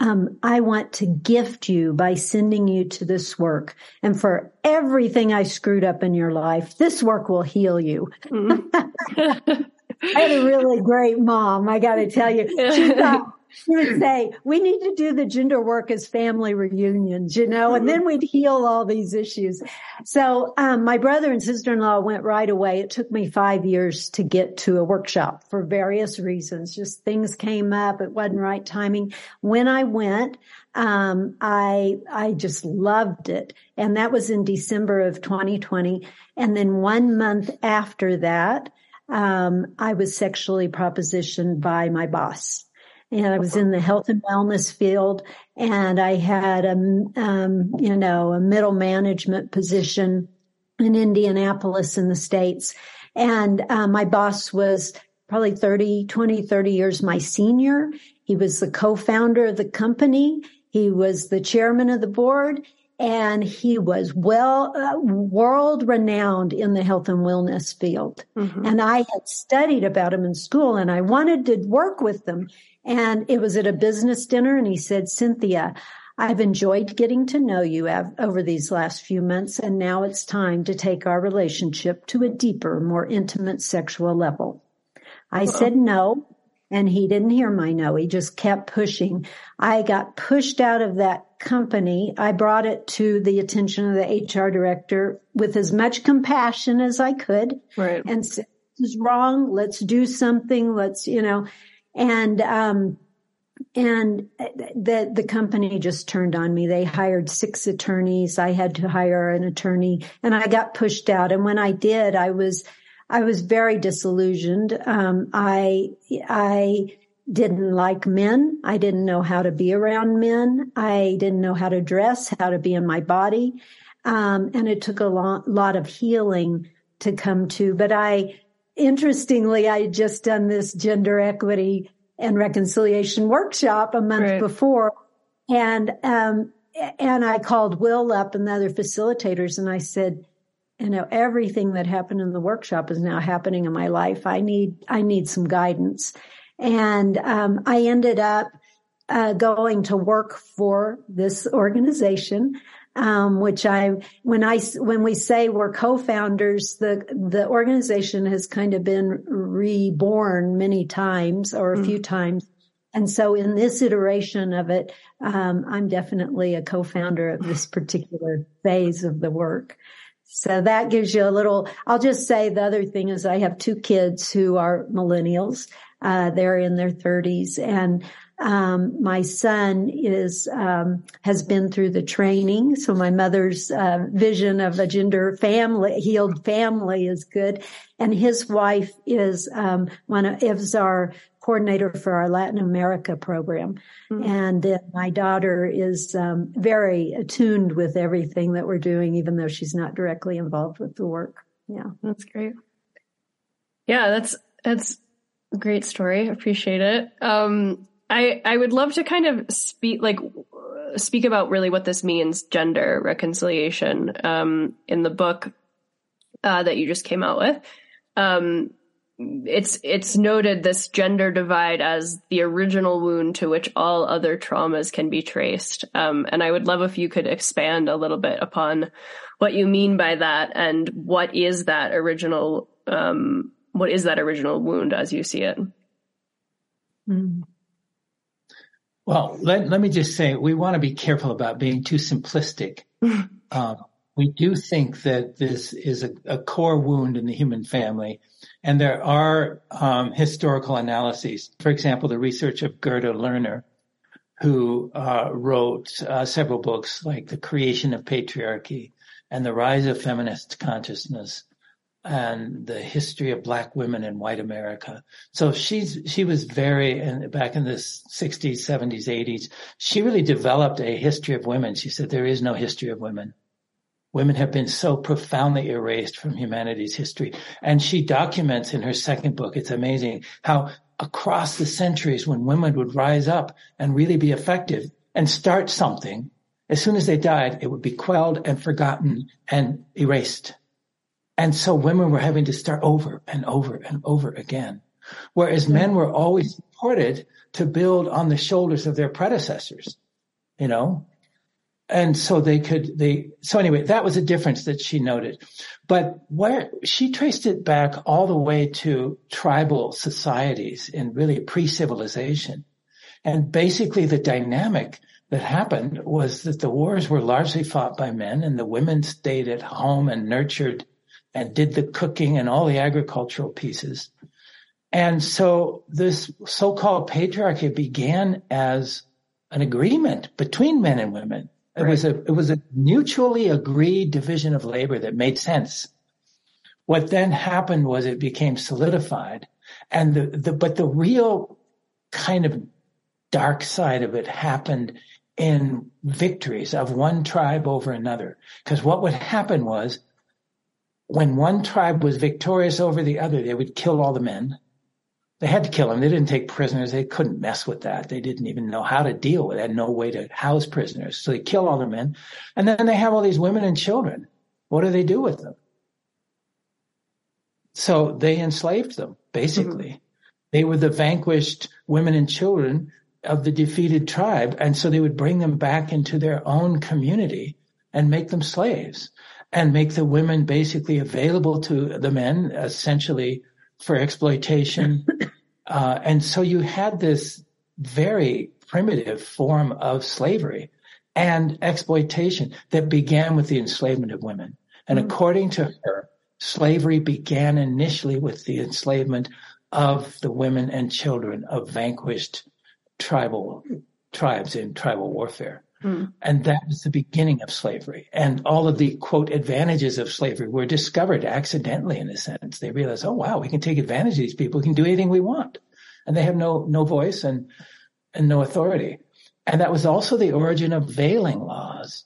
um, I want to gift you by sending you to this work. And for everything I screwed up in your life, this work will heal you. Mm. I had a really great mom. I got to tell you, she thought, she would say, we need to do the gender work as family reunions, you know, and then we'd heal all these issues. So, um, my brother and sister-in-law went right away. It took me five years to get to a workshop for various reasons. Just things came up. It wasn't right timing. When I went, um, I, I just loved it. And that was in December of 2020. And then one month after that, um, I was sexually propositioned by my boss and I was in the health and wellness field and I had a, um, you know, a middle management position in Indianapolis in the States. And uh, my boss was probably 30, 20, 30 years my senior. He was the co-founder of the company. He was the chairman of the board and he was well uh, world renowned in the health and wellness field mm-hmm. and i had studied about him in school and i wanted to work with them and it was at a business dinner and he said, Cynthia, I've enjoyed getting to know you over these last few months, and now it's time to take our relationship to a deeper, more intimate sexual level. I said no, and he didn't hear my no. He just kept pushing. I got pushed out of that company. I brought it to the attention of the HR director with as much compassion as I could. Right. And said, this is wrong. Let's do something. Let's, you know, and um, and the the company just turned on me. They hired six attorneys. I had to hire an attorney, and I got pushed out. And when I did, I was I was very disillusioned. Um, I I didn't like men. I didn't know how to be around men. I didn't know how to dress, how to be in my body, um, and it took a lot, lot of healing to come to. But I interestingly, I had just done this gender equity and reconciliation workshop a month right. before. And, um, and I called Will up and the other facilitators and I said, you know, everything that happened in the workshop is now happening in my life. I need, I need some guidance. And, um, I ended up, uh, going to work for this organization um, which I, when I, when we say we're co-founders, the, the organization has kind of been reborn many times or a mm. few times. And so in this iteration of it, um, I'm definitely a co-founder of this particular phase of the work. So that gives you a little, I'll just say the other thing is I have two kids who are millennials. Uh, they're in their thirties and um, my son is um, has been through the training, so my mother's uh, vision of a gender family, healed family, is good. And his wife is um, one of is our coordinator for our Latin America program. Mm-hmm. And uh, my daughter is um, very attuned with everything that we're doing, even though she's not directly involved with the work. Yeah. That's great. Yeah, that's, that's great story. Appreciate it. Um, I, I would love to kind of speak, like, speak about really what this means, gender reconciliation, um, in the book, uh, that you just came out with. Um, it's it's noted this gender divide as the original wound to which all other traumas can be traced. Um, and I would love if you could expand a little bit upon what you mean by that and what is that original um, what is that original wound as you see it. Mm. Well, let, let me just say we want to be careful about being too simplistic. um, we do think that this is a, a, core wound in the human family, and there are um, historical analyses. For example, the research of Gerda Lerner, who uh, wrote uh, several books like The Creation of Patriarchy and The Rise of Feminist Consciousness and the history of black women in white America. So she's, she was very, and back in the 60s, 70s, 80s, she really developed a history of women. She said there is no history of women. Women have been so profoundly erased from humanity's history. And she documents in her second book, it's amazing how across the centuries when women would rise up and really be effective and start something, as soon as they died, it would be quelled and forgotten and erased. And so women were having to start over and over and over again. Whereas hmm. men were always supported to build on the shoulders of their predecessors, you know? And so they could, they, so anyway, that was a difference that she noted. But where she traced it back all the way to tribal societies in really pre-civilization. And basically the dynamic that happened was that the wars were largely fought by men and the women stayed at home and nurtured and did the cooking and all the agricultural pieces. And so this so-called patriarchy began as an agreement between men and women. It was a, it was a mutually agreed division of labor that made sense. What then happened was it became solidified and the, the, but the real kind of dark side of it happened in victories of one tribe over another. Because what would happen was when one tribe was victorious over the other, they would kill all the men. They had to kill them. They didn't take prisoners. They couldn't mess with that. They didn't even know how to deal with it. They had no way to house prisoners. So they kill all the men. And then they have all these women and children. What do they do with them? So they enslaved them, basically. Mm-hmm. They were the vanquished women and children of the defeated tribe. And so they would bring them back into their own community and make them slaves and make the women basically available to the men essentially for exploitation. Uh, and so you had this very primitive form of slavery and exploitation that began with the enslavement of women. And mm-hmm. according to her, slavery began initially with the enslavement of the women and children of vanquished tribal tribes in tribal warfare. Mm. And that was the beginning of slavery. And all of the quote advantages of slavery were discovered accidentally in a sense. They realized, oh wow, we can take advantage of these people. We can do anything we want. And they have no, no voice and, and no authority. And that was also the origin of veiling laws,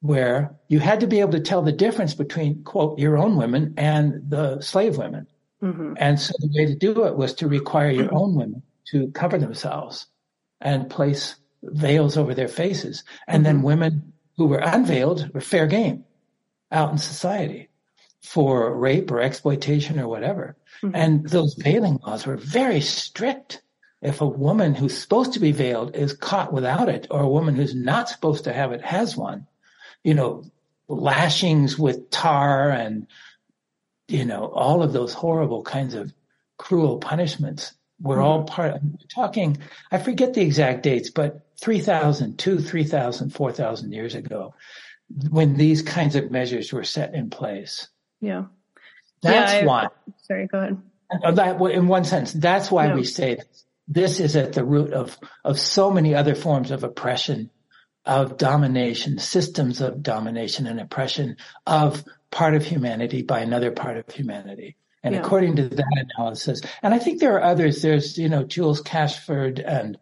where you had to be able to tell the difference between quote your own women and the slave women. Mm-hmm. And so the way to do it was to require your own women to cover themselves and place veils over their faces. And mm-hmm. then women who were unveiled were fair game out in society for rape or exploitation or whatever. Mm-hmm. And those veiling laws were very strict. If a woman who's supposed to be veiled is caught without it, or a woman who's not supposed to have it has one, you know, lashings with tar and, you know, all of those horrible kinds of cruel punishments were mm-hmm. all part of talking. I forget the exact dates, but 3,000, 2, 3,000, 4,000 years ago when these kinds of measures were set in place. Yeah. That's yeah, I, why. Sorry, go ahead. Uh, that, in one sense, that's why we say this is at the root of, of so many other forms of oppression, of domination, systems of domination and oppression of part of humanity by another part of humanity. And yeah. according to that analysis, and I think there are others, there's, you know, Jules Cashford and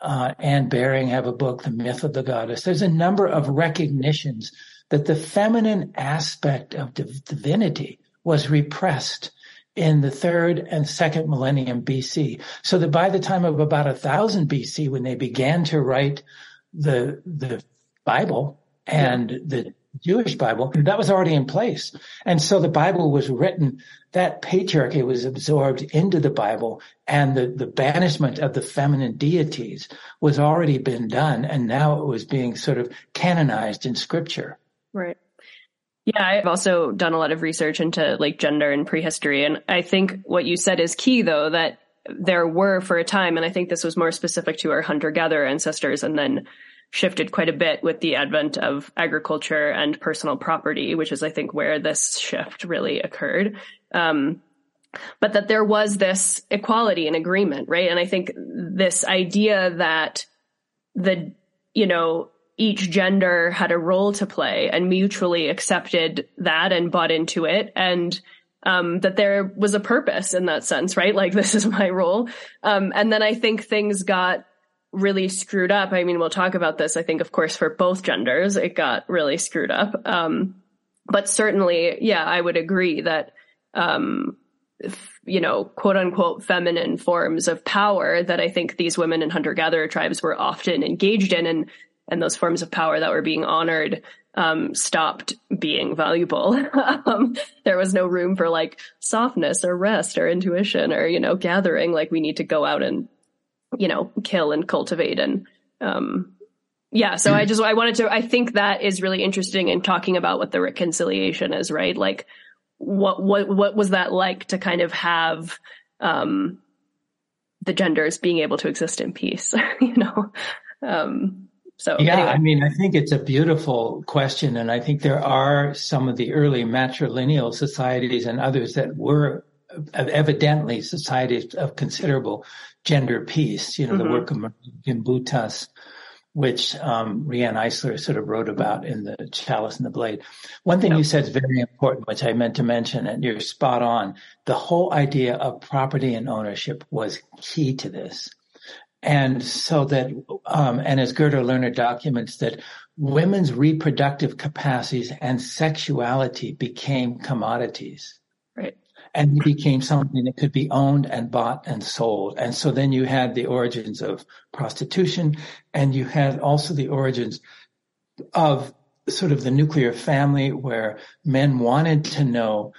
uh, Anne Baring have a book, The Myth of the Goddess. There's a number of recognitions that the feminine aspect of div- divinity was repressed in the third and second millennium BC. So that by the time of about a thousand BC, when they began to write the, the Bible and yeah. the Jewish Bible, that was already in place. And so the Bible was written, that patriarchy was absorbed into the Bible and the, the banishment of the feminine deities was already been done. And now it was being sort of canonized in scripture. Right. Yeah, I've also done a lot of research into like gender and prehistory. And I think what you said is key though, that there were for a time, and I think this was more specific to our hunter gatherer ancestors and then shifted quite a bit with the advent of agriculture and personal property, which is, I think, where this shift really occurred. Um, but that there was this equality and agreement, right? And I think this idea that the, you know, each gender had a role to play and mutually accepted that and bought into it and um, that there was a purpose in that sense, right? Like this is my role. Um, and then I think things got really screwed up. I mean, we'll talk about this. I think, of course, for both genders, it got really screwed up. Um, but certainly, yeah, I would agree that, um, you know, quote unquote feminine forms of power that I think these women in hunter gatherer tribes were often engaged in and, and those forms of power that were being honored, um, stopped being valuable. um, there was no room for like softness or rest or intuition or, you know, gathering. Like we need to go out and you know, kill and cultivate and, um, yeah. So I just, I wanted to, I think that is really interesting in talking about what the reconciliation is, right? Like what, what, what was that like to kind of have, um, the genders being able to exist in peace, you know? Um, so yeah, anyway. I mean, I think it's a beautiful question, and I think there are some of the early matrilineal societies and others that were evidently societies of considerable gender peace, you know, mm-hmm. the work of Gimbutas, which um, Riane Eisler sort of wrote about in the Chalice and the Blade. One thing you said is very important, which I meant to mention, and you're spot on. The whole idea of property and ownership was key to this. And so that, um, and as Gerda Lerner documents that women's reproductive capacities and sexuality became commodities and it became something that could be owned and bought and sold. And so then you had the origins of prostitution and you had also the origins of sort of the nuclear family where men wanted to know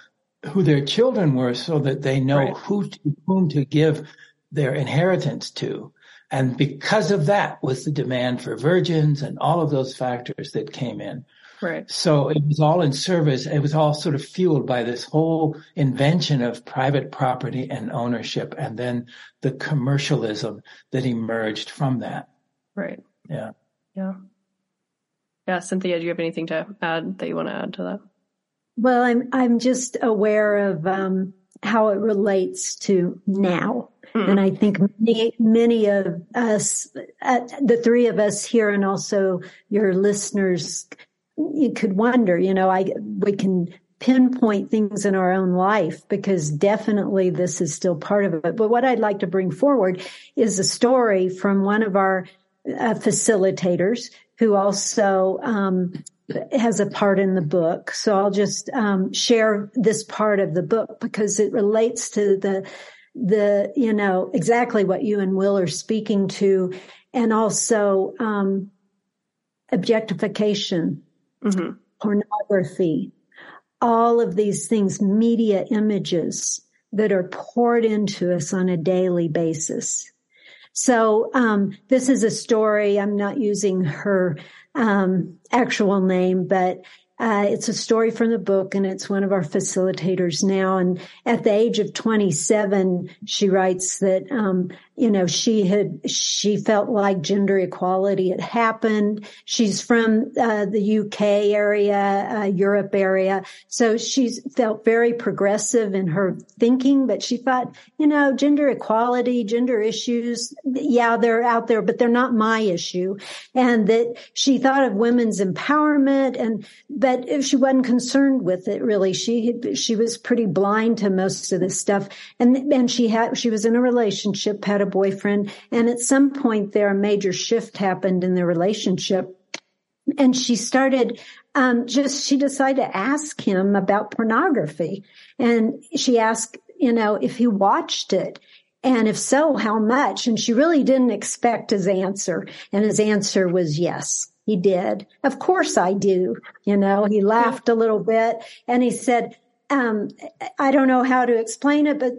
who their children were so that they know right. who to, whom to give their inheritance to. And because of that was the demand for virgins and all of those factors that came in. Right. So it was all in service. It was all sort of fueled by this whole invention of private property and ownership and then the commercialism that emerged from that. Right. Yeah. Yeah. Yeah. Cynthia, do you have anything to add that you want to add to that? Well, I'm, I'm just aware of, um, how it relates to now. Mm. And I think many, many of us, uh, the three of us here and also your listeners you could wonder, you know, I, we can pinpoint things in our own life because definitely this is still part of it. But what I'd like to bring forward is a story from one of our uh, facilitators who also um, has a part in the book. So I'll just um, share this part of the book because it relates to the the you know exactly what you and Will are speaking to, and also um, objectification mm-hmm. pornography, all of these things, media images that are poured into us on a daily basis. So um, this is a story. I'm not using her um, actual name, but uh, it's a story from the book and it's one of our facilitators now. And at the age of 27, she writes that, um, you know, she had, she felt like gender equality had happened. She's from uh, the UK area, uh, Europe area. So she's felt very progressive in her thinking, but she thought, you know, gender equality, gender issues, yeah, they're out there, but they're not my issue. And that she thought of women's empowerment and, but but she wasn't concerned with it really. She she was pretty blind to most of this stuff, and and she had she was in a relationship, had a boyfriend, and at some point there a major shift happened in their relationship, and she started um, just she decided to ask him about pornography, and she asked you know if he watched it. And if so, how much? And she really didn't expect his answer. And his answer was yes. He did. Of course I do. You know, he laughed a little bit and he said, um, I don't know how to explain it, but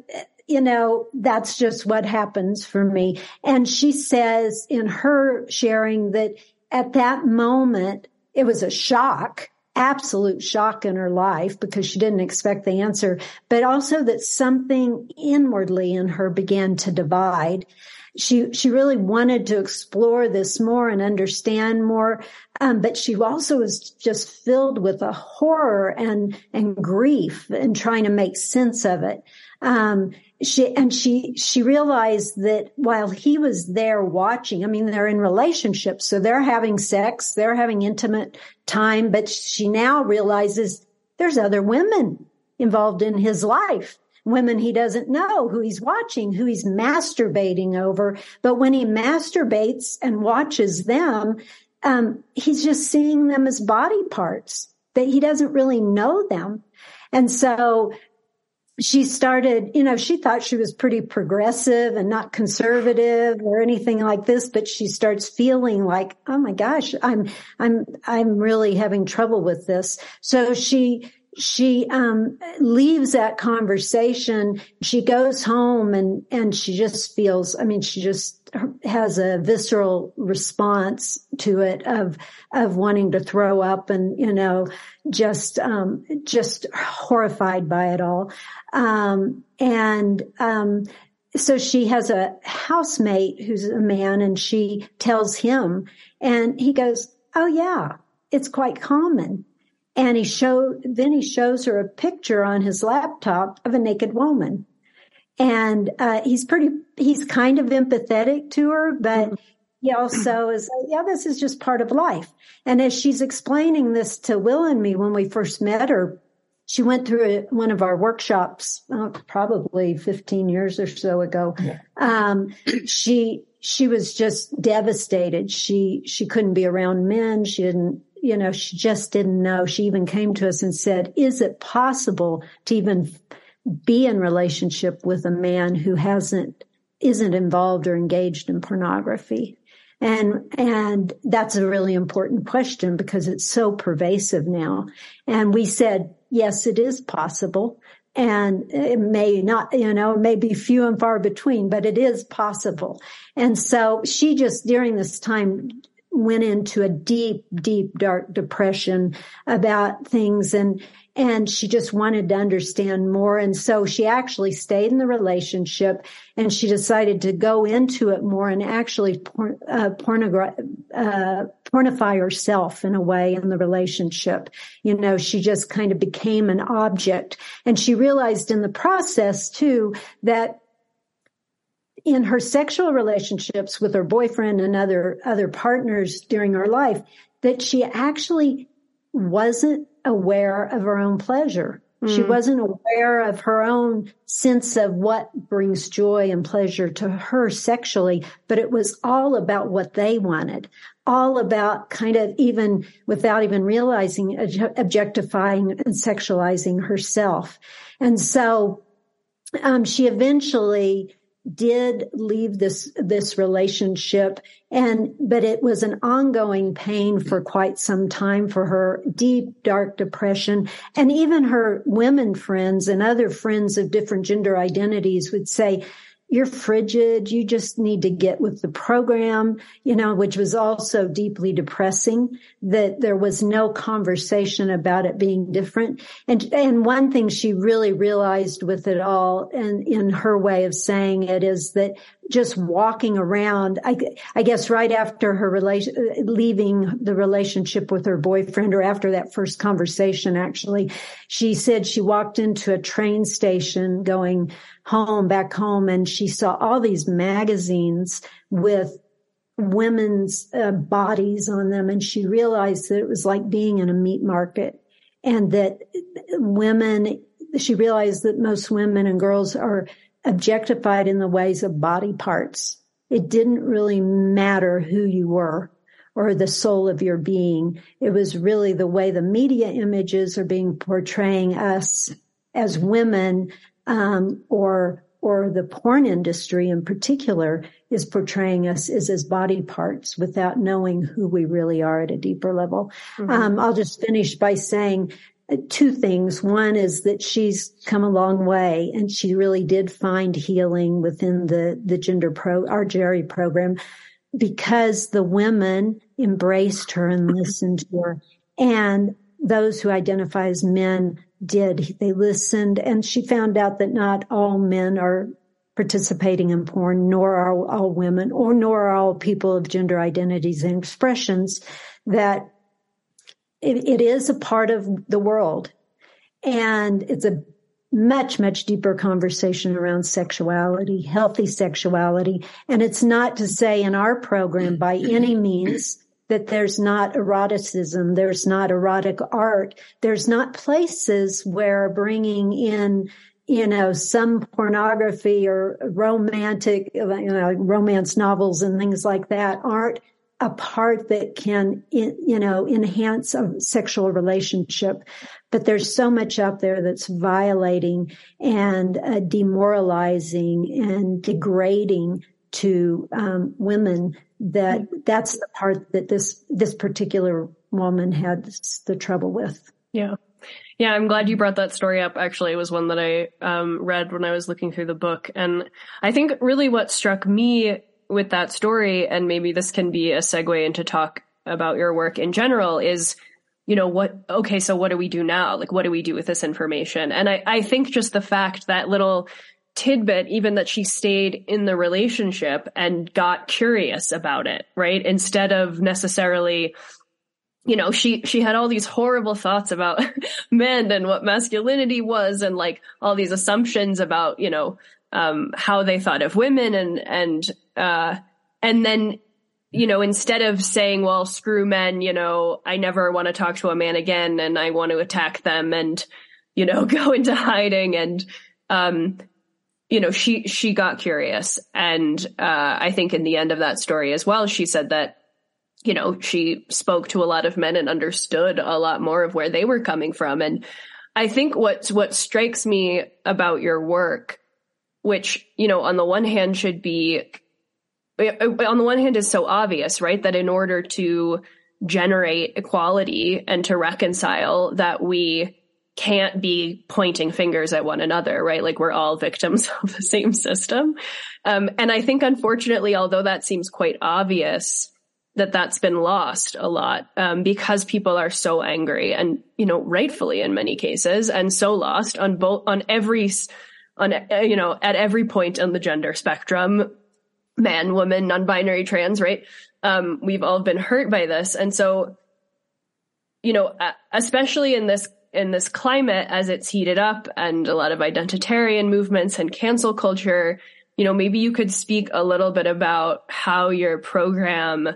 you know, that's just what happens for me. And she says in her sharing that at that moment, it was a shock, absolute shock in her life because she didn't expect the answer, but also that something inwardly in her began to divide she she really wanted to explore this more and understand more um, but she also was just filled with a horror and and grief and trying to make sense of it um, she and she she realized that while he was there watching i mean they're in relationships so they're having sex they're having intimate time but she now realizes there's other women involved in his life women he doesn't know, who he's watching, who he's masturbating over. But when he masturbates and watches them, um, he's just seeing them as body parts that he doesn't really know them. And so she started, you know, she thought she was pretty progressive and not conservative or anything like this, but she starts feeling like, oh my gosh, I'm, I'm, I'm really having trouble with this. So she, she um, leaves that conversation. She goes home and and she just feels. I mean, she just has a visceral response to it of of wanting to throw up and you know just um, just horrified by it all. Um, and um, so she has a housemate who's a man, and she tells him, and he goes, "Oh yeah, it's quite common." And he showed, then he shows her a picture on his laptop of a naked woman. And, uh, he's pretty, he's kind of empathetic to her, but mm-hmm. he also is like, yeah, this is just part of life. And as she's explaining this to Will and me when we first met her, she went through a, one of our workshops, oh, probably 15 years or so ago. Yeah. Um, she, she was just devastated. She, she couldn't be around men. She didn't, you know, she just didn't know. She even came to us and said, is it possible to even be in relationship with a man who hasn't, isn't involved or engaged in pornography? And, and that's a really important question because it's so pervasive now. And we said, yes, it is possible. And it may not, you know, it may be few and far between, but it is possible. And so she just during this time went into a deep, deep, dark depression about things and, and she just wanted to understand more. And so she actually stayed in the relationship and she decided to go into it more and actually por- uh, pornogra- uh, pornify herself in a way in the relationship. You know, she just kind of became an object and she realized in the process too that in her sexual relationships with her boyfriend and other other partners during her life that she actually wasn't aware of her own pleasure. Mm. She wasn't aware of her own sense of what brings joy and pleasure to her sexually, but it was all about what they wanted, all about kind of even without even realizing objectifying and sexualizing herself. And so um, she eventually did leave this this relationship and but it was an ongoing pain for quite some time for her deep dark depression. And even her women friends and other friends of different gender identities would say you're frigid. You just need to get with the program, you know, which was also deeply depressing that there was no conversation about it being different. And, and one thing she really realized with it all and in her way of saying it is that just walking around, I, I guess right after her relation, leaving the relationship with her boyfriend or after that first conversation, actually, she said she walked into a train station going, home, back home, and she saw all these magazines with women's uh, bodies on them. And she realized that it was like being in a meat market and that women, she realized that most women and girls are objectified in the ways of body parts. It didn't really matter who you were or the soul of your being. It was really the way the media images are being portraying us as women, um, or or the porn industry in particular is portraying us as as body parts without knowing who we really are at a deeper level. Mm-hmm. Um, I'll just finish by saying Uh, two things. One is that she's come a long way and she really did find healing within the, the gender pro, our GERI program because the women embraced her and listened to her and those who identify as men did. They listened and she found out that not all men are participating in porn, nor are all women, or nor are all people of gender identities and expressions, that it, it is a part of the world. And it's a much, much deeper conversation around sexuality, healthy sexuality. And it's not to say in our program by any means that there's not eroticism, there's not erotic art, there's not places where bringing in you know, some pornography or romantic, you know, romance novels and things like that aren't a part that can, you know, enhance a sexual relationship. But there's so much out there that's violating and uh, demoralizing and degrading to um, women that that's the part that this this particular woman had the trouble with. Yeah. Yeah, I'm glad you brought that story up. Actually, it was one that I um, read when I was looking through the book. And I think really what struck me with that story, and maybe this can be a segue into talk about your work in general, is, you know, what, okay, so what do we do now? Like, what do we do with this information? And I, I think just the fact that little tidbit, even that she stayed in the relationship and got curious about it, right? Instead of necessarily, you know, she, she had all these horrible thoughts about men and what masculinity was and like all these assumptions about, you know, um, how they thought of women and, and, uh, and then, you know, instead of saying, well, screw men, you know, I never want to talk to a man again and I want to attack them and, you know, go into hiding and, um, you know, she, she got curious. And, uh, I think in the end of that story as well, she said that, you know, she spoke to a lot of men and understood a lot more of where they were coming from. And I think what's, what strikes me about your work, which, you know, on the one hand should be, on the one hand is so obvious, right? That in order to generate equality and to reconcile that we can't be pointing fingers at one another, right? Like we're all victims of the same system. Um, and I think unfortunately, although that seems quite obvious, that that's been lost a lot, um, because people are so angry and, you know, rightfully in many cases and so lost on both, on every, on, you know, at every point on the gender spectrum, man, woman, non-binary, trans, right? Um, we've all been hurt by this. And so, you know, especially in this in this climate as it's heated up and a lot of identitarian movements and cancel culture, you know, maybe you could speak a little bit about how your program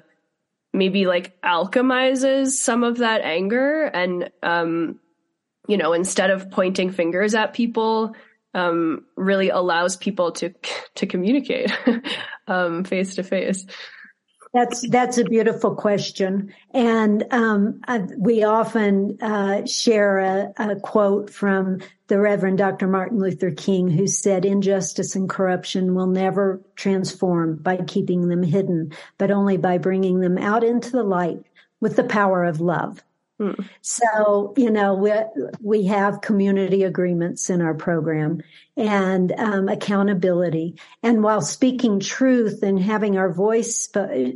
maybe like alchemizes some of that anger and, um, you know, instead of pointing fingers at people, um, really allows people to, to communicate, um, face to face. That's that's a beautiful question, and um, I, we often uh, share a, a, quote from the Reverend Dr. Martin Luther King, who said, "Injustice and corruption will never transform by keeping them hidden, but only by bringing them out into the light with the power of love." Mm. So, you know, we, we have community agreements in our program and um, accountability. And while speaking truth and having our voice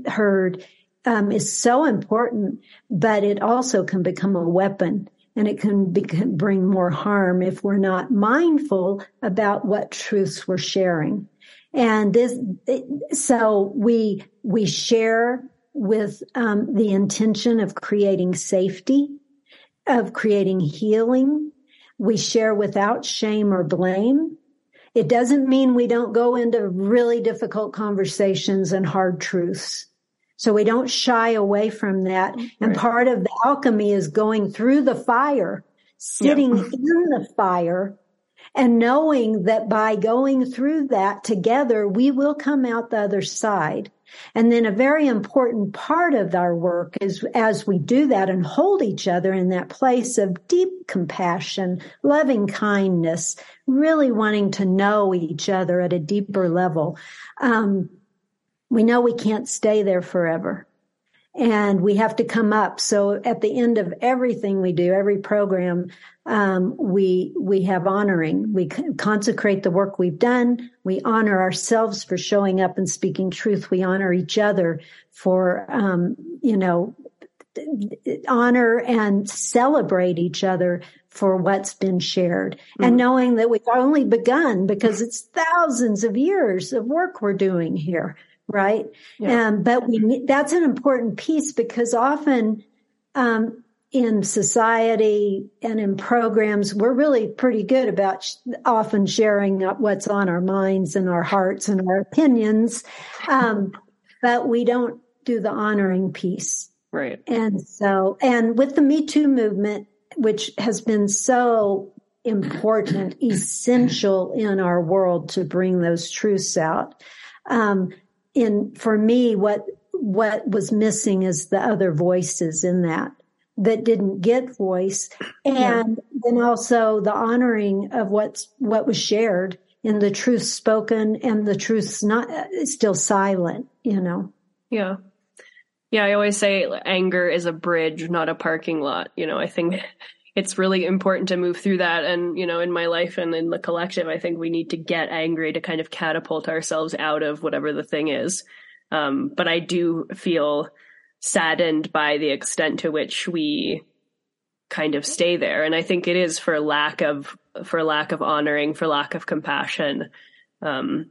heard um, is so important, but it also can become a weapon and it can, be, can bring more harm if we're not mindful about what truths we're sharing. And this, so we, we share with um, the intention of creating safety, of creating healing. We share without shame or blame. It doesn't mean we don't go into really difficult conversations and hard truths. So we don't shy away from that. Right. And part of the alchemy is going through the fire sitting yeah. in the fire and knowing that by going through that together, we will come out the other side. And then a very important part of our work is as we do that and hold each other in that place of deep compassion, loving kindness, really wanting to know each other at a deeper level. Um, we know we can't stay there forever and we have to come up. So at the end of everything we do, every program, um, we we have honoring. We consecrate the work we've done. We honor ourselves for showing up and speaking truth. We honor each other for um, you know honor and celebrate each other for what's been shared mm-hmm. and knowing that we've only begun because it's thousands of years of work we're doing here right? Yeah. Um, but we that's an important piece because often um, in society and in programs, we're really pretty good about sh- often sharing what's on our minds and our hearts and our opinions, um, but we don't do the honoring piece. Right. And so, and with the Me Too movement, which has been so important, essential in our world to bring those truths out. Um, in for me what what was missing is the other voices in that that didn't get voice. And yeah. then also the honoring of what's what was shared in the truth spoken and the truth's not still silent you know? Yeah. Yeah i always say anger is a bridge not a parking lot you know? I think it's really important to move through that. And, you know, in my life and in the collective, I think we need to get angry to kind of catapult ourselves out of whatever the thing is. Um, but I do feel saddened by the extent to which we kind of stay there. And I think it is for lack of, for lack of honoring, for lack of compassion. Um,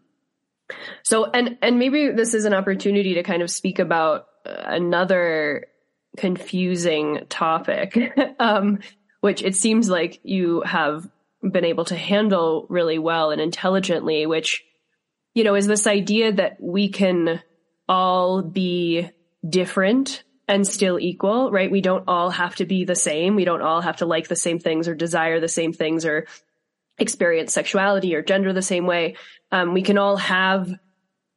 so, and, and maybe this is an opportunity to kind of speak about another confusing topic. um, which it seems like you have been able to handle really well and intelligently, which, you know, is this idea that we can all be different and still equal, right? We don't all have to be the same. We don't all have to like the same things or desire the same things or experience sexuality or gender the same way. Um, we can all have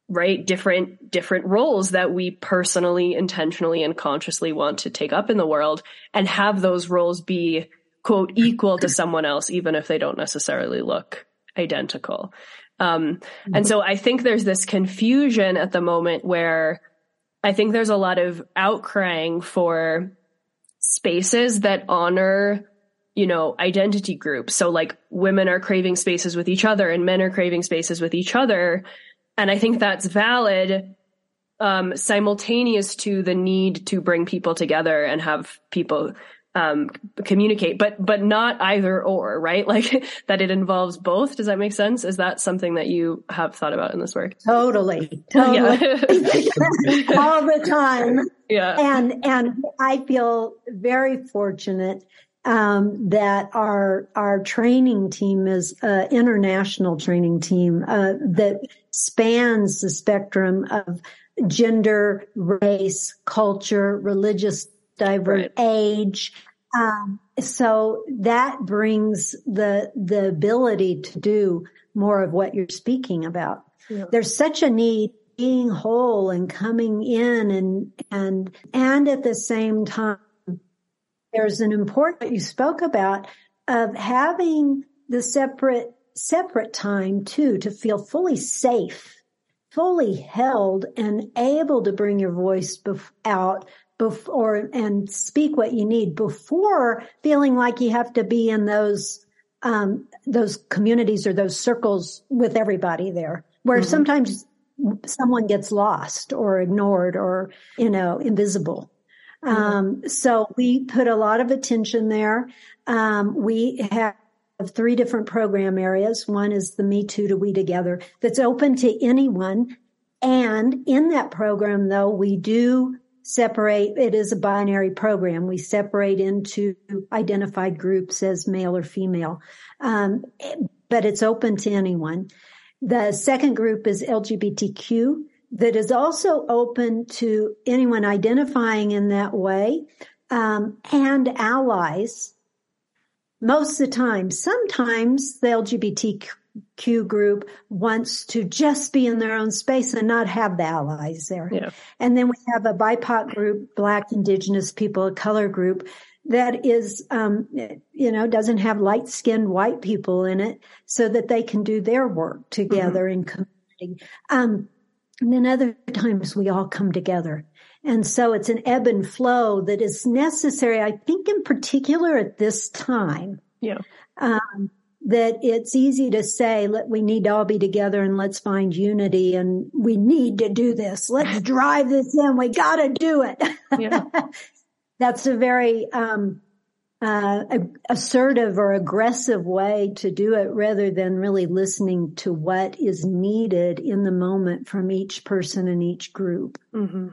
right different different roles that we personally intentionally and consciously want to take up in the world and have those roles be quote equal to someone else even if they don't necessarily look identical um, and so i think there's this confusion at the moment where i think there's a lot of outcrying for spaces that honor you know, identity groups. So like women are craving spaces with each other and men are craving spaces with each other. And I think that's valid, um, simultaneous to the need to bring people together and have people, um, communicate, but, but not either or, right? Like that it involves both. Does that make sense? Is that something that you have thought about in this work? Totally. Totally. Yeah. All the time. Yeah. And, and I feel very fortunate um, that our our training team is an international training team uh, that spans the spectrum of gender, race, culture, religious diverse right. age. Um, so that brings the the ability to do more of what you're speaking about. Yeah. There's such a need being whole and coming in and and and at the same time there's an important you spoke about of having the separate separate time too to feel fully safe, fully held and able to bring your voice bef- out before and speak what you need before feeling like you have to be in those um, those communities or those circles with everybody there where mm-hmm. sometimes someone gets lost or ignored or you know invisible Mm-hmm. Um, so we put a lot of attention there. Um, we have three different program areas. One is the Me Too to We Together that's open to anyone. And in that program, though, we do separate. It is a binary program. We separate into identified groups as male or female. Um, but it's open to anyone. The second group is LGBTQ that is also open to anyone identifying in that way um, and allies most of the time. Sometimes the LGBTQ group wants to just be in their own space and not have the allies there. Yeah. And then we have a BIPOC group, Black, Indigenous people, a color group that is, um, you know, doesn't have light skinned white people in it so that they can do their work together mm-hmm. in community. Um, and then other times we all come together. And so it's an ebb and flow that is necessary, I think, in particular at this time. Yeah. Um, that it's easy to say, let, we need to all be together and let's find unity and we need to do this. Let's drive this in. We got to do it. Yeah. That's a very, um, uh, assertive or aggressive way to do it rather than really listening to what is needed in the moment from each person in each group. Mm-hmm.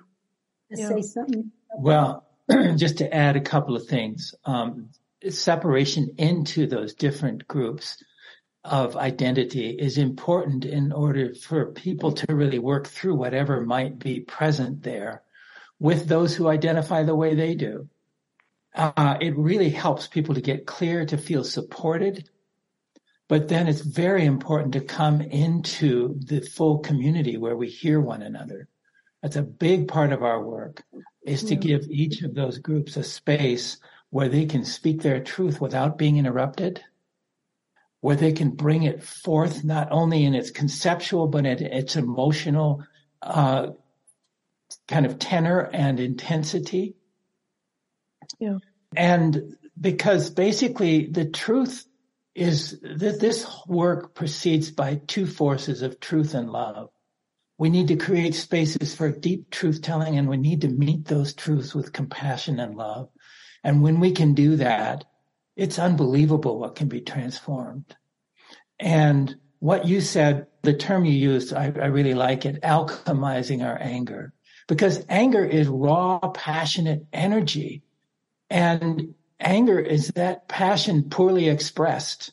Yeah. Say something. Well, just to add a couple of things, um, separation into those different groups of identity is important in order for people to really work through whatever might be present there with those who identify the way they do. Uh, it really helps people to get clear, to feel supported. But then it's very important to come into the full community where we hear one another. That's a big part of our work is to give each of those groups a space where they can speak their truth without being interrupted, where they can bring it forth not only in its conceptual but in its emotional uh, kind of tenor and intensity. Yeah. And because basically the truth is that this work proceeds by two forces of truth and love. We need to create spaces for deep truth telling and we need to meet those truths with compassion and love. And when we can do that, it's unbelievable what can be transformed. And what you said, the term you used, I, I really like it, alchemizing our anger. Because anger is raw, passionate energy. And anger is that passion poorly expressed.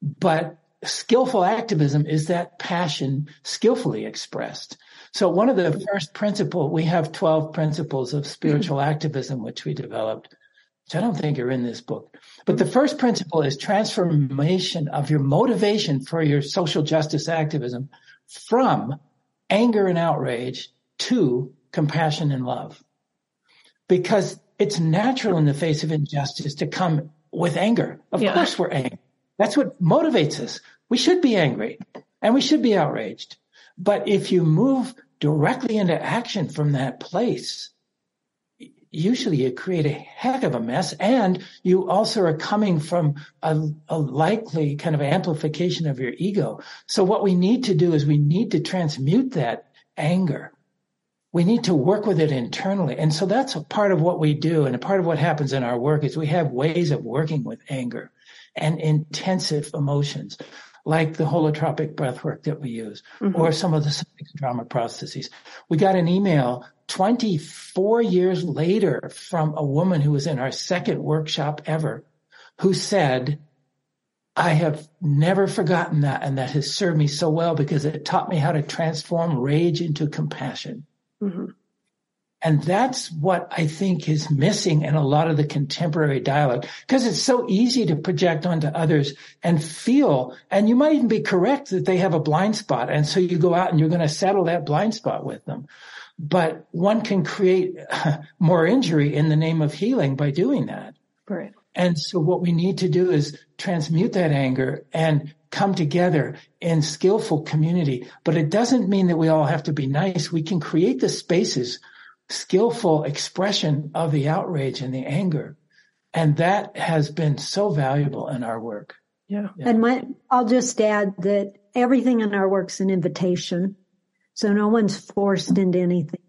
But skillful activism is that passion skillfully expressed. So one of the first principle, we have 12 principles of spiritual mm-hmm. activism, which we developed, which I don't think are in this book. But the first principle is transformation of your motivation for your social justice activism from anger and outrage to compassion and love. Because it's natural in the face of injustice to come with anger. Of yeah. course we're angry. That's what motivates us. We should be angry and we should be outraged. But if you move directly into action from that place, usually you create a heck of a mess and you also are coming from a, a, likely kind of amplification of your ego. So what we need to do is we need to transmute that anger. We need to work with it internally. And so that's a part of what we do. And a part of what happens in our work is we have ways of working with anger and intensive emotions like the holotropic breath work that we use mm-hmm. or some of the drama processes. We got an email 24 years later from a woman who was in our second workshop ever who said, I have never forgotten that and that has served me so well because it taught me how to transform rage into compassion. Mm-hmm. And that's what I think is missing in a lot of the contemporary dialogue because it's so easy to project onto others and feel, and you might even be correct that they have a blind spot. And so you go out and you're going to settle that blind spot with them. But one can create more injury in the name of healing by doing that. Right. And so what we need to do is transmute that anger and come together in skillful community. But it doesn't mean that we all have to be nice. We can create the spaces skillful expression of the outrage and the anger. And that has been so valuable in our work. Yeah. yeah. And my, I'll just add that everything in our work's an invitation. So no one's forced into anything.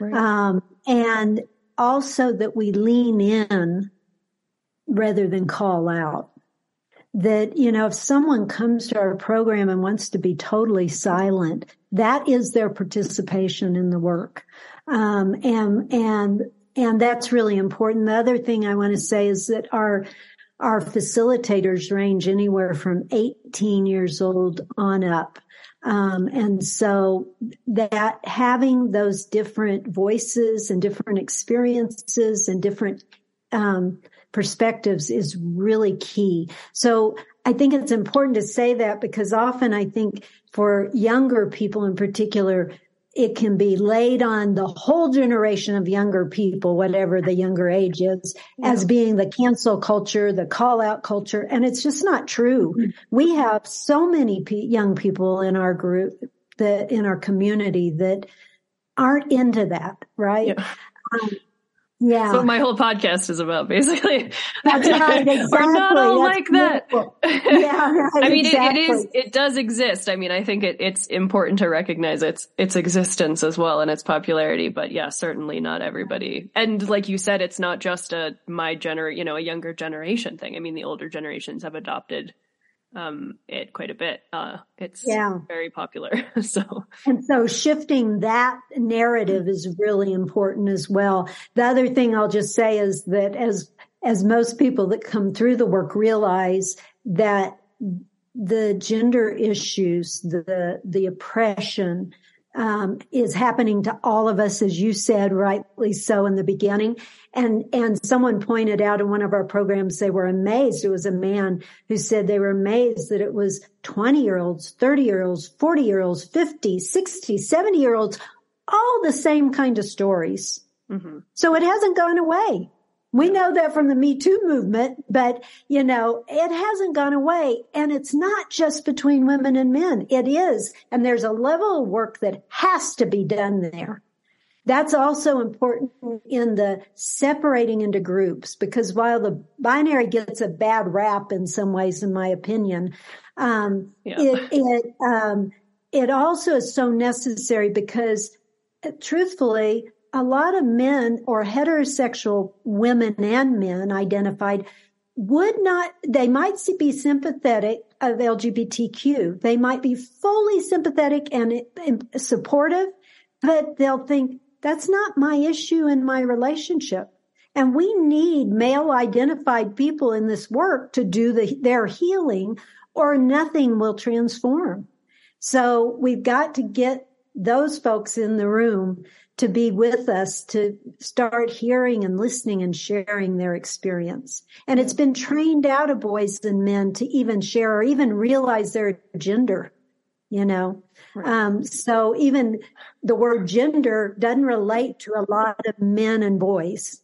Right. Um, and also that we lean in rather than call out. That, you know, if someone comes to our program and wants to be totally silent, that is their participation in the work. Um, and, and, and that's really important. The other thing I want to say is that our, our facilitators range anywhere from 18 years old on up. Um, and so that having those different voices and different experiences and different, um, perspectives is really key. So I think it's important to say that because often I think for younger people in particular, it can be laid on the whole generation of younger people, whatever the younger age is, yeah. as being the cancel culture, the call out culture. And it's just not true. Mm-hmm. We have so many p- young people in our group that in our community that aren't into that, right? Yeah. Um, yeah. That's what my whole podcast is about basically. That's right. Exactly. We're not all That's like that. yeah. Right, I mean, exactly. it, it is, it does exist. I mean, I think it, it's important to recognize its, its existence as well and its popularity, but yeah, certainly not everybody. And like you said, it's not just a, my gener, you know, a younger generation thing. I mean, the older generations have adopted um, it quite a bit. Uh, it's yeah. very popular. so, and so shifting that narrative is really important as well. The other thing I'll just say is that as, as most people that come through the work realize that the gender issues, the, the oppression, um, is happening to all of us, as you said, rightly so in the beginning. And, and someone pointed out in one of our programs, they were amazed. It was a man who said they were amazed that it was 20 year olds, 30 year olds, 40 year olds, 50, 60, 70 year olds, all the same kind of stories. Mm-hmm. So it hasn't gone away. We know that from the Me Too movement, but you know, it hasn't gone away. And it's not just between women and men. It is. And there's a level of work that has to be done there. That's also important in the separating into groups because while the binary gets a bad rap in some ways, in my opinion, um, yeah. it, it, um, it also is so necessary because truthfully, a lot of men or heterosexual women and men identified would not, they might be sympathetic of LGBTQ. They might be fully sympathetic and, supportive, but they'll think that's not my issue in my relationship. And we need male identified people in this work to do the, their healing or nothing will transform. So we've got to get those folks in the room to be with us to start hearing and listening and sharing their experience. And it's been trained out of boys and men to even share or even realize their gender, you know. Right. Um, so even the word gender doesn't relate to a lot of men and boys.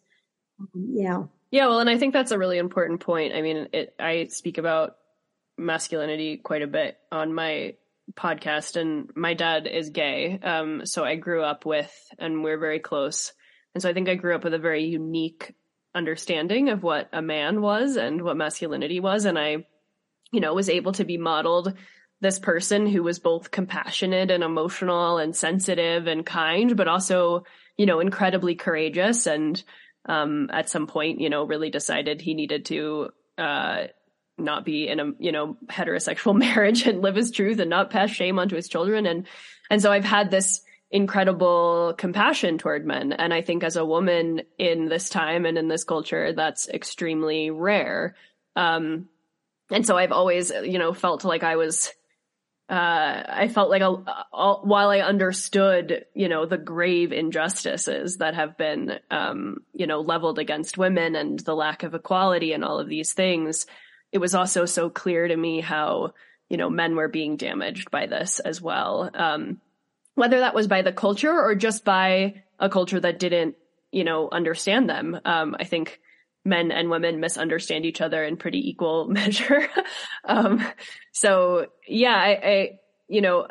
Yeah. Yeah. Well, and I think that's a really important point. I mean, it, I speak about masculinity quite a bit on my podcast and my dad is gay. Um, so I grew up with, and we're very close. And so I think I grew up with a very unique understanding of what a man was and what masculinity was. And I, you know, was able to be modeled this person who was both compassionate and emotional and sensitive and kind, but also, you know, incredibly courageous. And, um, at some point, you know, really decided he needed to, uh, not be in a you know heterosexual marriage and live his truth and not pass shame onto his children. And and so I've had this incredible compassion toward men. And I think as a woman in this time and in this culture that's extremely rare. Um and so I've always you know felt like I was uh, I felt like a, a, while I understood, you know, the grave injustices that have been, um, you know, leveled against women and the lack of equality and all of these things, it was also so clear to me how, you know, men were being damaged by this as well. Um, whether that was by the culture or just by a culture that didn't, you know, understand them. Um, I think men and women misunderstand each other in pretty equal measure. um, so yeah, I, I, you know,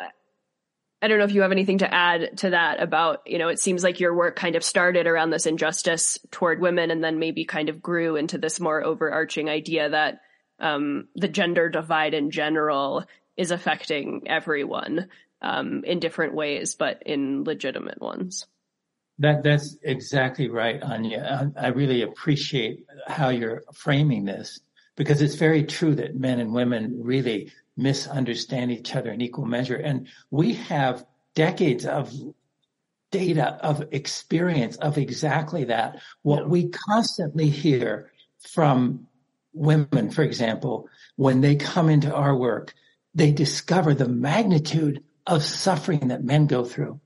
I don't know if you have anything to add to that about, you know, it seems like your work kind of started around this injustice toward women and then maybe kind of grew into this more overarching idea that um, the gender divide in general is affecting everyone um, in different ways, but in legitimate ones. That that's exactly right, Anya. I, I really appreciate how you're framing this because it's very true that men and women really misunderstand each other in equal measure, and we have decades of data of experience of exactly that. What we constantly hear from women, for example, when they come into our work, they discover the magnitude of suffering that men go through.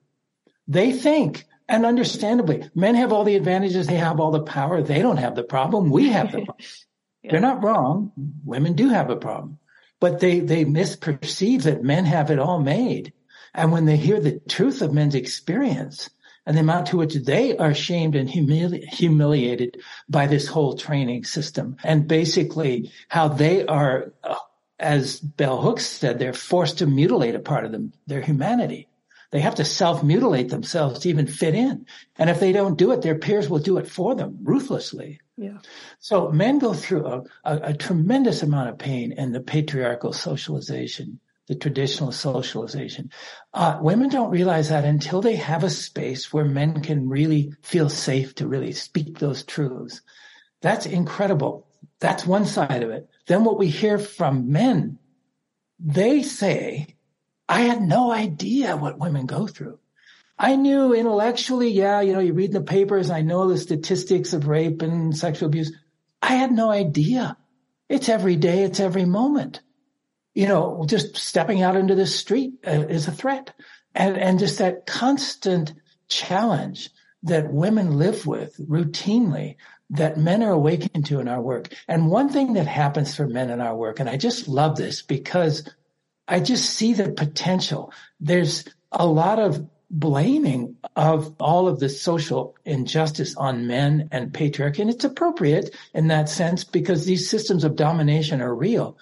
They think And understandably, men have all the advantages. They have all the power. They don't have the problem. We have the problem. yeah. They're not wrong. Women do have a problem, but they, they misperceive that men have it all made. And when they hear the truth of men's experience and the amount to which they are shamed and humili- humiliated by this whole training system and basically how they are, uh, as Bell Hooks said, they're forced to mutilate a part of them, their humanity. They have to self-mutilate themselves to even fit in. And if they don't do it, their peers will do it for them ruthlessly. Yeah. So men go through a, a, a tremendous amount of pain in the patriarchal socialization the traditional socialization. Uh, women don't realize that until they have a space where men can really feel safe to really speak those truths. That's incredible. That's one side of it. Then what we hear from men, they say, I had no idea what women go through. I knew intellectually, yeah, you know, you read the papers, I know the statistics of rape and sexual abuse. I had no idea. It's every day, it's every moment you know, just stepping out into the street uh, is a threat. And, and just that constant challenge that women live with routinely that men are awakened to in our work. And one thing that happens for men in our work, and I just love this because I just see the potential. There's a lot of blaming of all of the social injustice on men and patriarchy. And it's appropriate in that sense because these systems of domination are real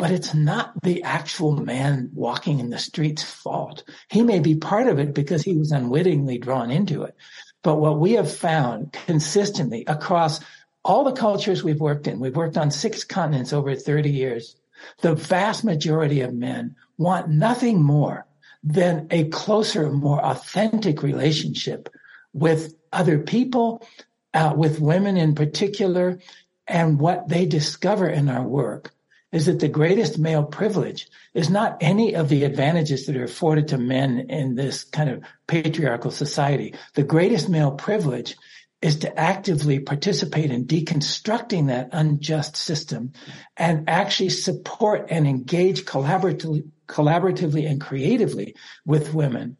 but it's not the actual man walking in the street's fault. He may be part of it because he was unwittingly drawn into it. But what we have found consistently across all the cultures we've worked in, we've worked on six continents over 30 years. The vast majority of men want nothing more than a closer, more authentic relationship with other people, uh, with women in particular, and what they discover in our work is that the greatest male privilege is not any of the advantages that are afforded to men in this kind of patriarchal society. The greatest male privilege is to actively participate in deconstructing that unjust system and actually support and engage collaboratively, collaboratively and creatively with women.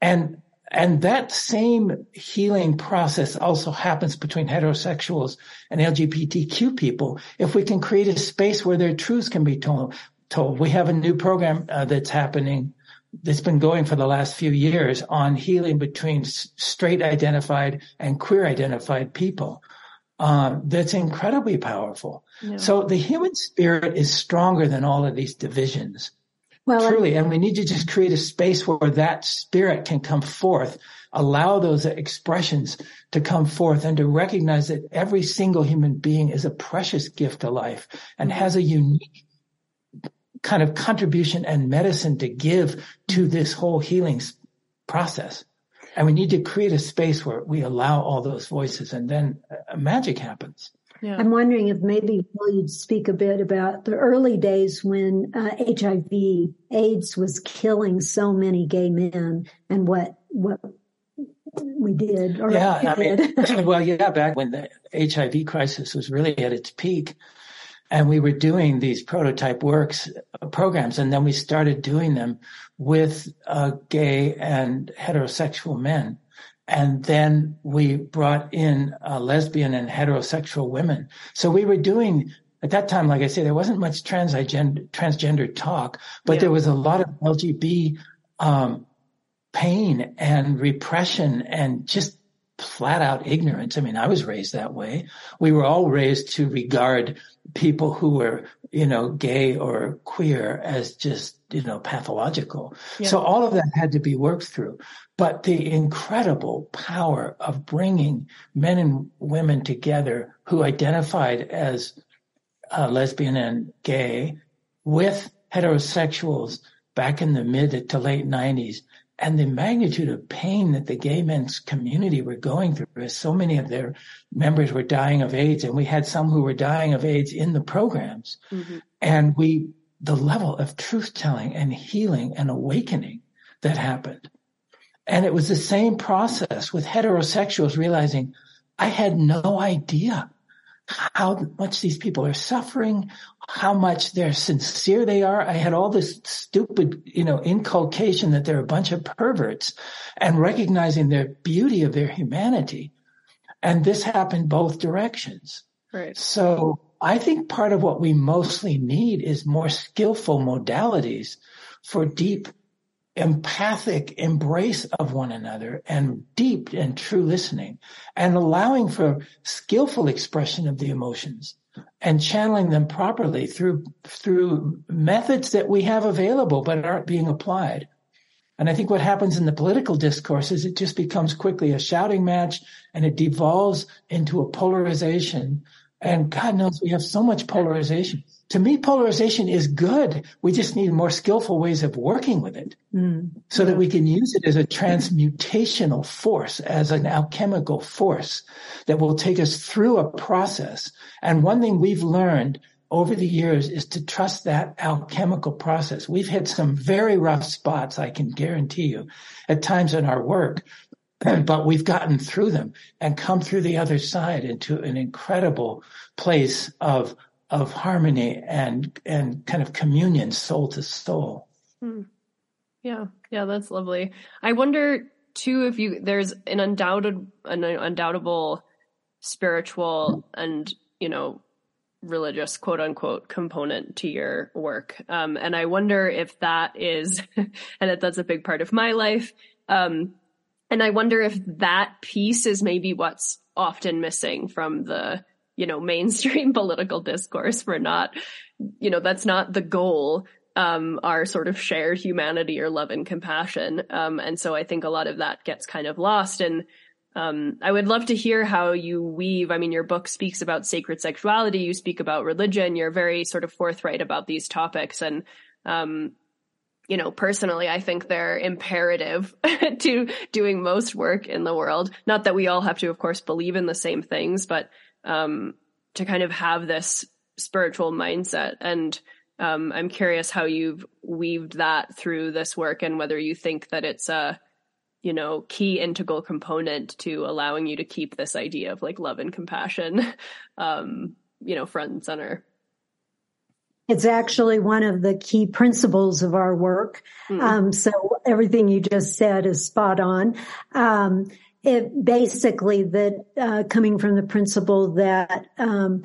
And and that same healing process also happens between heterosexuals and LGBTQ people. If we can create a space where their truths can be told, told. we have a new program uh, that's happening that's been going for the last few years on healing between straight identified and queer identified people. Uh, that's incredibly powerful. Yeah. So the human spirit is stronger than all of these divisions. Well, truly. And we need to just create a space where that spirit can come forth, allow those expressions to come forth and to recognize that every single human being is a precious gift to life and mm-hmm. has a unique kind of contribution and medicine to give to this whole healing process. And we need to create a space where we allow all those voices and then uh, magic happens. Yeah. I'm wondering if maybe Will you'd speak a bit about the early days when uh, HIV AIDS was killing so many gay men and what what we did. yeah, I mean, well, yeah, back when the HIV crisis was really at its peak, and we were doing these prototype works uh, programs, and then we started doing them with uh, gay and heterosexual men. And then we brought in uh, lesbian and heterosexual women. So we were doing at that time, like I say, there wasn't much transgender, transgender talk, but yeah. there was a lot of LGBT um, pain and repression and just flat out ignorance. I mean, I was raised that way. We were all raised to regard people who were, you know, gay or queer as just, you know, pathological. Yeah. So all of that had to be worked through. But the incredible power of bringing men and women together who identified as uh, lesbian and gay with heterosexuals back in the mid to late 90s and the magnitude of pain that the gay men's community were going through as so many of their members were dying of AIDS and we had some who were dying of AIDS in the programs. Mm-hmm. And we, the level of truth telling and healing and awakening that happened. And it was the same process with heterosexuals realizing I had no idea how much these people are suffering, how much they're sincere they are. I had all this stupid, you know, inculcation that they're a bunch of perverts and recognizing the beauty of their humanity. And this happened both directions. Right. So I think part of what we mostly need is more skillful modalities for deep empathic embrace of one another and deep and true listening and allowing for skillful expression of the emotions and channeling them properly through through methods that we have available but aren't being applied. And I think what happens in the political discourse is it just becomes quickly a shouting match and it devolves into a polarization. And God knows we have so much polarization to me, polarization is good. We just need more skillful ways of working with it mm. so that we can use it as a transmutational force, as an alchemical force that will take us through a process. And one thing we've learned over the years is to trust that alchemical process. We've hit some very rough spots, I can guarantee you, at times in our work, but we've gotten through them and come through the other side into an incredible place of of harmony and and kind of communion soul to soul. Hmm. yeah. Yeah that's lovely. I wonder too if you there's an undoubted an undoubtable spiritual and you know religious quote unquote component to your work. Um, and i wonder if that is and that that's a big part of my life um, and i wonder if that piece is maybe what's often missing from the you know, mainstream political discourse. We're not, you know, that's not the goal. Um, our sort of shared humanity or love and compassion. Um, and so I think a lot of that gets kind of lost. And, um, I would love to hear how you weave. I mean, your book speaks about sacred sexuality. You speak about religion. You're very sort of forthright about these topics. And, um, you know, personally, I think they're imperative to doing most work in the world. Not that we all have to, of course, believe in the same things, but um, to kind of have this spiritual mindset. And um, I'm curious how you've weaved that through this work and whether you think that it's a, you know, key integral component to allowing you to keep this idea of like love and compassion, um, you know, front and center. It's actually one of the key principles of our work. Mm-hmm. Um, so everything you just said is spot on. Um, it basically that uh, coming from the principle that um,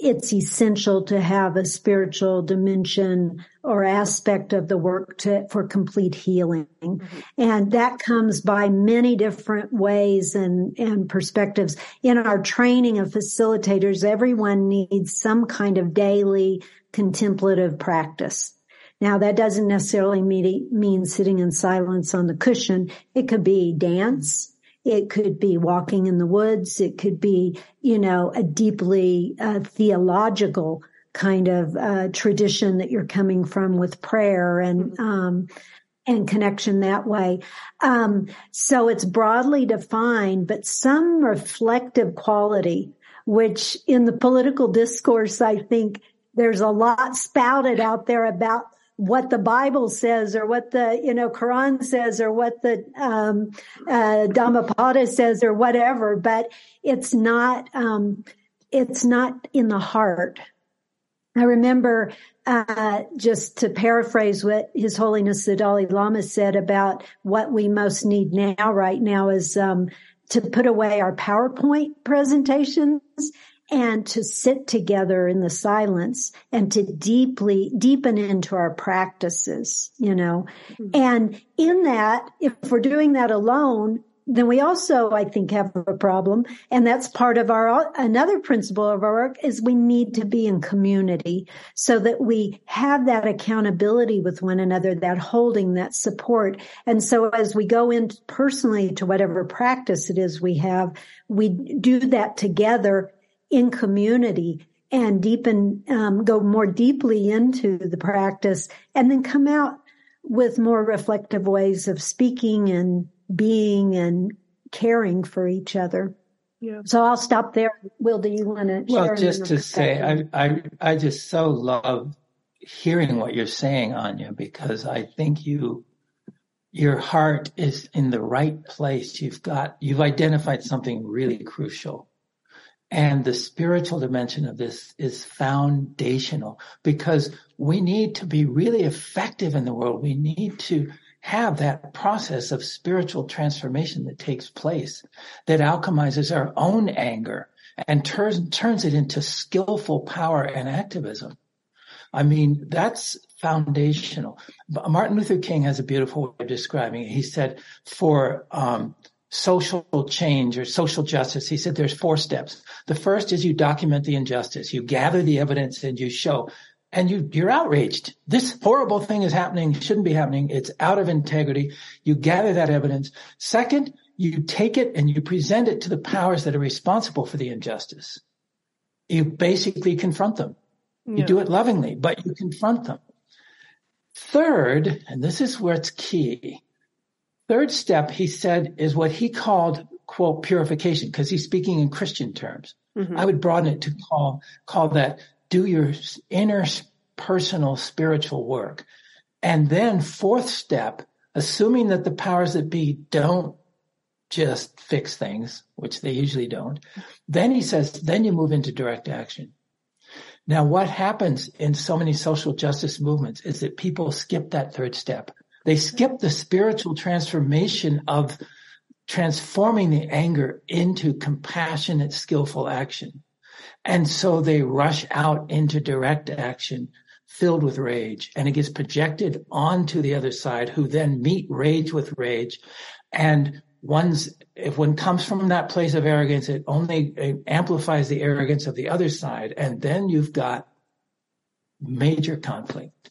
it's essential to have a spiritual dimension or aspect of the work to, for complete healing. Mm-hmm. And that comes by many different ways and, and perspectives. In our training of facilitators, everyone needs some kind of daily contemplative practice. Now that doesn't necessarily mean, mean sitting in silence on the cushion. It could be dance. It could be walking in the woods. It could be, you know, a deeply uh, theological kind of uh, tradition that you're coming from with prayer and mm-hmm. um, and connection that way. Um, so it's broadly defined, but some reflective quality, which in the political discourse, I think there's a lot spouted out there about what the Bible says or what the, you know, Quran says or what the, um, uh, Dhammapada says or whatever, but it's not, um, it's not in the heart. I remember, uh, just to paraphrase what His Holiness the Dalai Lama said about what we most need now, right now is, um, to put away our PowerPoint presentations and to sit together in the silence and to deeply deepen into our practices, you know. Mm-hmm. And in that, if we're doing that alone, then we also, I think, have a problem. And that's part of our, another principle of our work is we need to be in community so that we have that accountability with one another, that holding, that support. And so as we go in personally to whatever practice it is we have, we do that together in community and deepen, um, go more deeply into the practice and then come out with more reflective ways of speaking and being and caring for each other. Yeah. So I'll stop there. Will, do you want to? Well, just to say, I, I, I just so love hearing what you're saying, Anya, because I think you, your heart is in the right place. You've got, you've identified something really crucial And the spiritual dimension of this is foundational because we need to be really effective in the world. We need to have that process of spiritual transformation that takes place that alchemizes our own anger and turns, turns it into skillful power and activism. I mean, that's foundational. Martin Luther King has a beautiful way of describing it. He said, for um, social change or social justice, he said there's four steps. The first is you document the injustice. You gather the evidence and you show and you, you're outraged. This horrible thing is happening, shouldn't be happening. It's out of integrity. You gather that evidence. Second, you take it and you present it to the powers that are responsible for the injustice. You basically confront them. Yeah. You do it lovingly, but you confront them. Third, and this is where it's key. Third step, he said, is what he called, quote, purification, because he's speaking in Christian terms. Mm-hmm. I would broaden it to call, call that do your inner personal spiritual work. And then fourth step, assuming that the powers that be don't just fix things, which they usually don't. Then he says, then you move into direct action. Now, what happens in so many social justice movements is that people skip that third step. They skip the spiritual transformation of transforming the anger into compassionate, skillful action. And so they rush out into direct action filled with rage and it gets projected onto the other side who then meet rage with rage. And one's, if one comes from that place of arrogance, it only it amplifies the arrogance of the other side. And then you've got major conflict.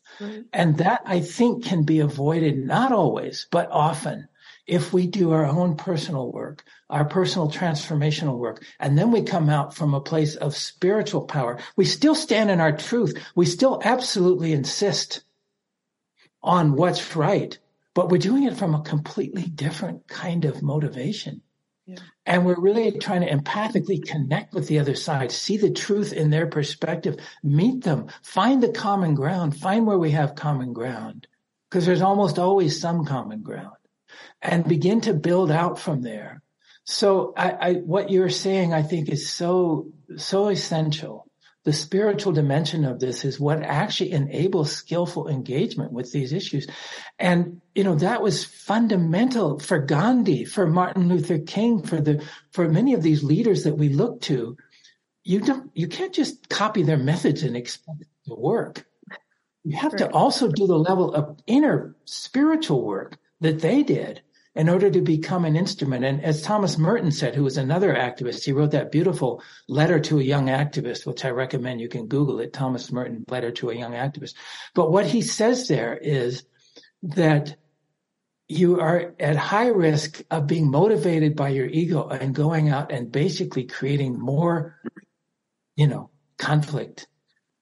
And that I think can be avoided, not always, but often if we do our own personal work, our personal transformational work, and then we come out from a place of spiritual power, we still stand in our truth. We still absolutely insist on what's right, but we're doing it from a completely different kind of motivation. And we're really trying to empathically connect with the other side, see the truth in their perspective, meet them, find the common ground, find where we have common ground. Because there's almost always some common ground and begin to build out from there. So I, I, what you're saying, I think is so, so essential. The spiritual dimension of this is what actually enables skillful engagement with these issues. And, you know, that was fundamental for Gandhi, for Martin Luther King, for the, for many of these leaders that we look to. You don't, you can't just copy their methods and expect it to work. You have right. to also do the level of inner spiritual work that they did in order to become an instrument. And as Thomas Merton said, who was another activist, he wrote that beautiful letter to a young activist, which I recommend you can Google it, Thomas Merton, letter to a young activist. But what he says there is that you are at high risk of being motivated by your ego and going out and basically creating more, you know, conflict.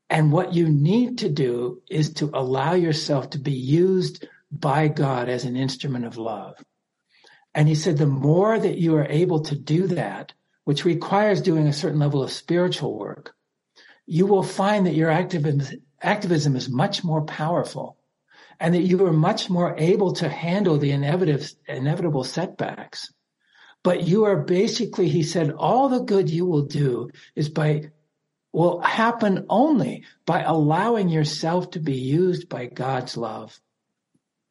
And what you need to do is to allow yourself to be used by God as an instrument of love. And he said, the more that you are able to do that, which requires doing a certain level of spiritual work, you will find that your activism, activism is much more powerful and that you are much more able to handle the inevitable, inevitable setbacks. But you are basically, he said, all the good you will do is by, will happen only by allowing yourself to be used by God's love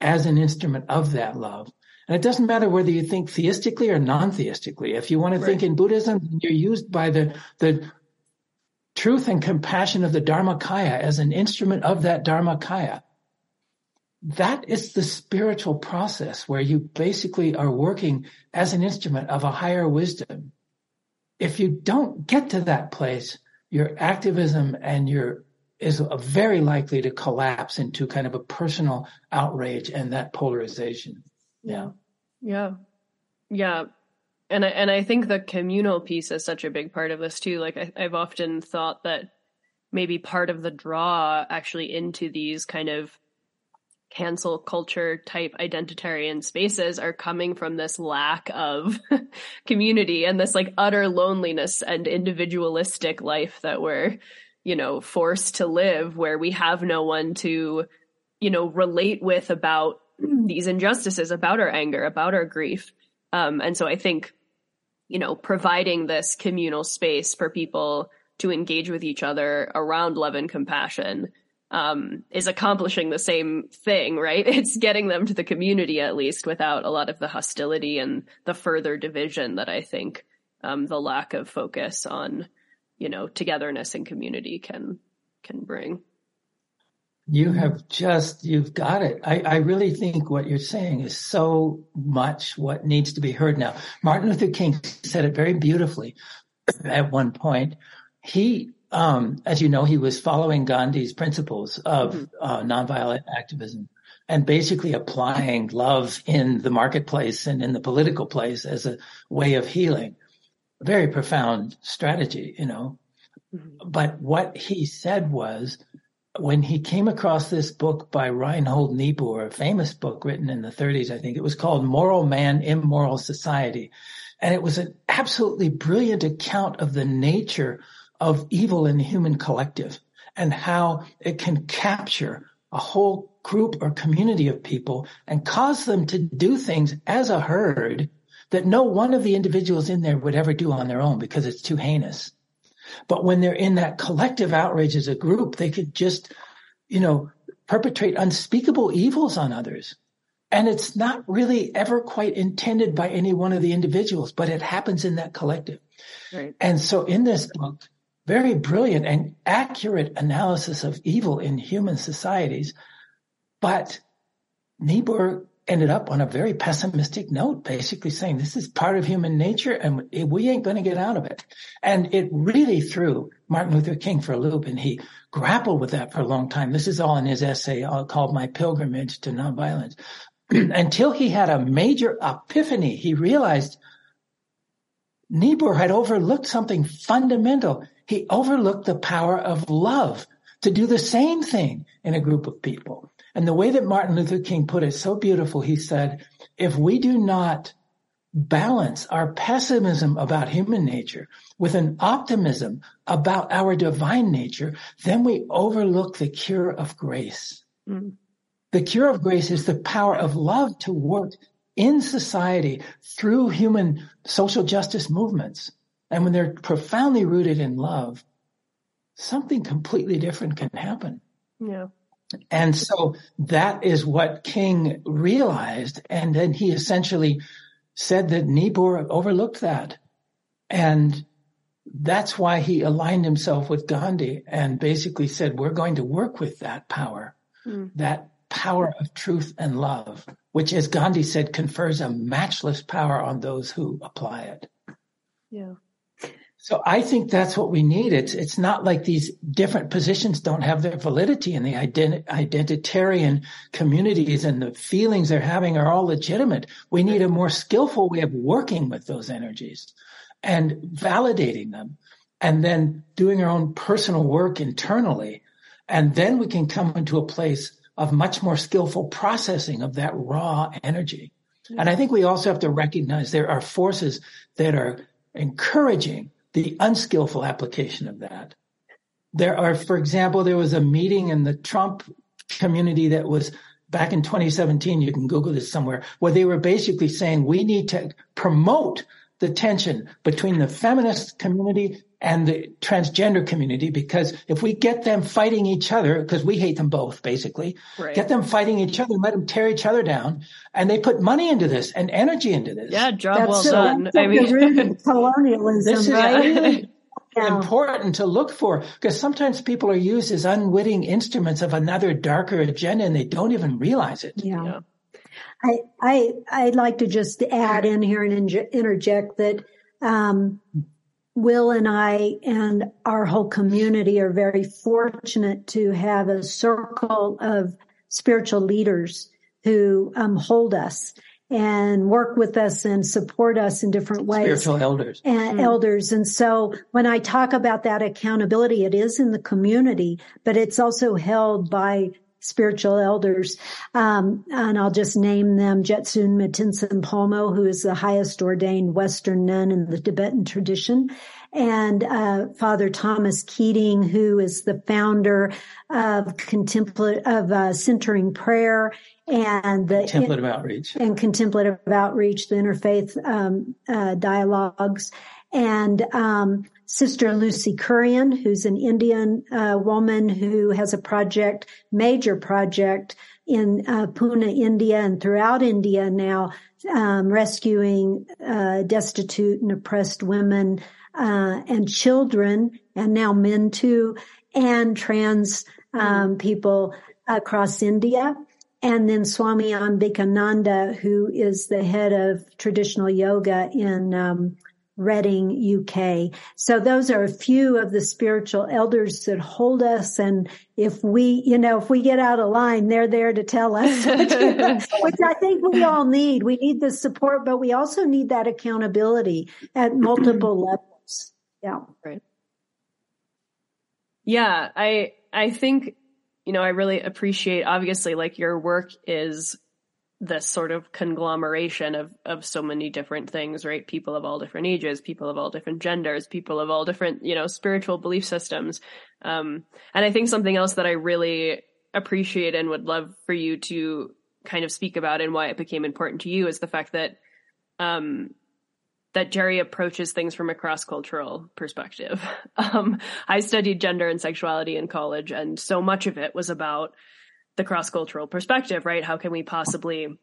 as an instrument of that love. And it doesn't matter whether you think theistically or non-theistically. If you want to right. think in Buddhism, you're used by the, the truth and compassion of the Dharmakaya as an instrument of that Dharmakaya. That is the spiritual process where you basically are working as an instrument of a higher wisdom. If you don't get to that place, your activism and your is very likely to collapse into kind of a personal outrage and that polarization. Yeah. Yeah. Yeah. And I, and I think the communal piece is such a big part of this too. Like I, I've often thought that maybe part of the draw actually into these kind of cancel culture type identitarian spaces are coming from this lack of community and this like utter loneliness and individualistic life that we're, you know, forced to live where we have no one to, you know, relate with about these injustices, about our anger, about our grief. Um, and so I think you know, providing this communal space for people to engage with each other around love and compassion um, is accomplishing the same thing, right? It's getting them to the community at least without a lot of the hostility and the further division that I think um, the lack of focus on, you know, togetherness and community can can bring. You have just, you've got it. I, I really think what you're saying is so much what needs to be heard now. Martin Luther King said it very beautifully at one point. He, um, as you know, he was following Gandhi's principles of mm-hmm. uh, nonviolent activism and basically applying love in the marketplace and in the political place as a way of healing. Very profound strategy, you know. Mm-hmm. But what he said was, when he came across this book by Reinhold Niebuhr, a famous book written in the 30s, I think it was called Moral Man, Immoral Society. And it was an absolutely brilliant account of the nature of evil in the human collective and how it can capture a whole group or community of people and cause them to do things as a herd that no one of the individuals in there would ever do on their own because it's too heinous. But when they're in that collective outrage as a group, they could just, you know, perpetrate unspeakable evils on others. And it's not really ever quite intended by any one of the individuals, but it happens in that collective. Right. And so in this book, very brilliant and accurate analysis of evil in human societies. But Niebuhr ended up on a very pessimistic note, basically saying this is part of human nature and we ain't going to get out of it. And it really threw Martin Luther King for a loop and he grappled with that for a long time. This is all in his essay uh, called My Pilgrimage to Nonviolence. Until he had a major epiphany, he realized Niebuhr had overlooked something fundamental. He overlooked the power of love to do the same thing in a group of people. And the way that Martin Luther King put it so beautiful, he said, if we do not balance our pessimism about human nature with an optimism about our divine nature, then we overlook the cure of grace. Mm. The cure of grace is the power of love to work in society through human social justice movements. And when they're profoundly rooted in love, something completely different can happen. Yeah. And so that is what King realized. And then he essentially said that Niebuhr overlooked that. And that's why he aligned himself with Gandhi and basically said, we're going to work with that power, mm. that power of truth and love, which as Gandhi said, confers a matchless power on those who apply it. Yeah. So I think that's what we need. It's it's not like these different positions don't have their validity and the ident- identitarian communities and the feelings they're having are all legitimate. We need a more skillful way of working with those energies and validating them and then doing our own personal work internally. And then we can come into a place of much more skillful processing of that raw energy. And I think we also have to recognize there are forces that are encouraging the unskillful application of that. There are, for example, there was a meeting in the Trump community that was back in 2017. You can Google this somewhere where they were basically saying we need to promote the tension between the feminist community and the transgender community because if we get them fighting each other, because we hate them both basically, right. get them fighting each other, let them tear each other down, and they put money into this and energy into this. Yeah, job that's well so, done. I mean, colonialism, this is right? really yeah. important to look for because sometimes people are used as unwitting instruments of another darker agenda and they don't even realize it. yeah. yeah. I, I, I'd like to just add in here and interject that um, Will and I and our whole community are very fortunate to have a circle of spiritual leaders who um, hold us and work with us and support us in different ways. Spiritual elders. And mm. elders. And so when I talk about that accountability, it is in the community, but it's also held by spiritual elders. Um, and I'll just name them. Jetsunma Tenzin Palmo, who is the highest ordained Western nun in the Tibetan tradition. And uh, Father Thomas Keating, who is the founder of contemplative of uh, centering prayer and the contemplative in, outreach. and contemplative outreach, the interfaith um, uh, dialogues, and um, Sister Lucy Kurian, who's an Indian uh, woman who has a project, major project in uh, Pune, India, and throughout India now, um, rescuing uh, destitute and oppressed women uh, and children, and now men too, and trans um, people across India. And then Swami Ambikananda, who is the head of traditional yoga in um, Reading, UK. So those are a few of the spiritual elders that hold us. And if we, you know, if we get out of line, they're there to tell us, which I think we all need. We need the support, but we also need that accountability at multiple levels. Yeah. Right. Yeah, I I think you know I really appreciate obviously like your work is this sort of conglomeration of of so many different things, right? People of all different ages, people of all different genders, people of all different, you know, spiritual belief systems. Um and I think something else that I really appreciate and would love for you to kind of speak about and why it became important to you is the fact that um that GERI approaches things from a cross cultural perspective. Um, I studied gender and sexuality in college, and so much of it was about the cross cultural perspective, right? How can we possibly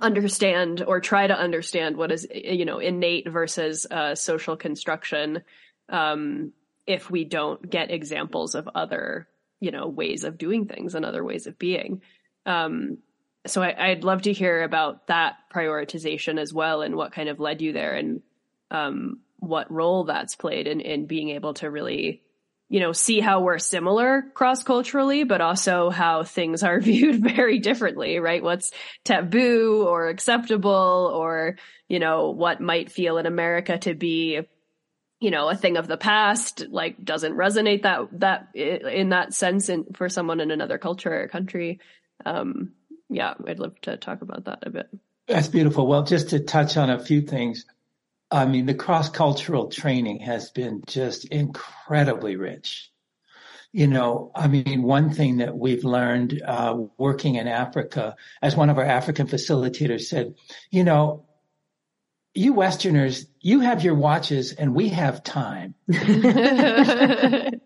understand or try to understand what is, you know, innate versus uh, social construction um, if we don't get examples of other, you know, ways of doing things and other ways of being. Um, so I, would love to hear about that prioritization as well and what kind of led you there and um, what role that's played in, in being able to really, you know, see how we're similar cross culturally, but also how things are viewed very differently, right? What's taboo or acceptable or, you know, what might feel in America to be you know, a thing of the past, like doesn't resonate that, that in that sense in, for someone in another culture or country. Um, yeah, I'd love to talk about that a bit. That's beautiful. Well, just to touch on a few things, I mean, the cross cultural training has been just incredibly rich. You know, I mean, one thing that we've learned uh, working in Africa, as one of our African facilitators said, you know, you Westerners, you have your watches and we have time. and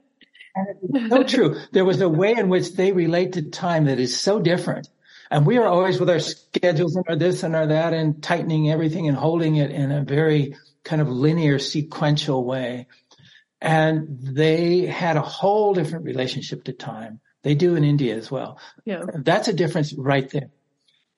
so true. There was a way in which they relate to time that is so different. And we are always with our schedules and our this and our that and tightening everything and holding it in a very kind of linear sequential way. And they had a whole different relationship to time. They do in India as well. Yeah. That's a difference right there.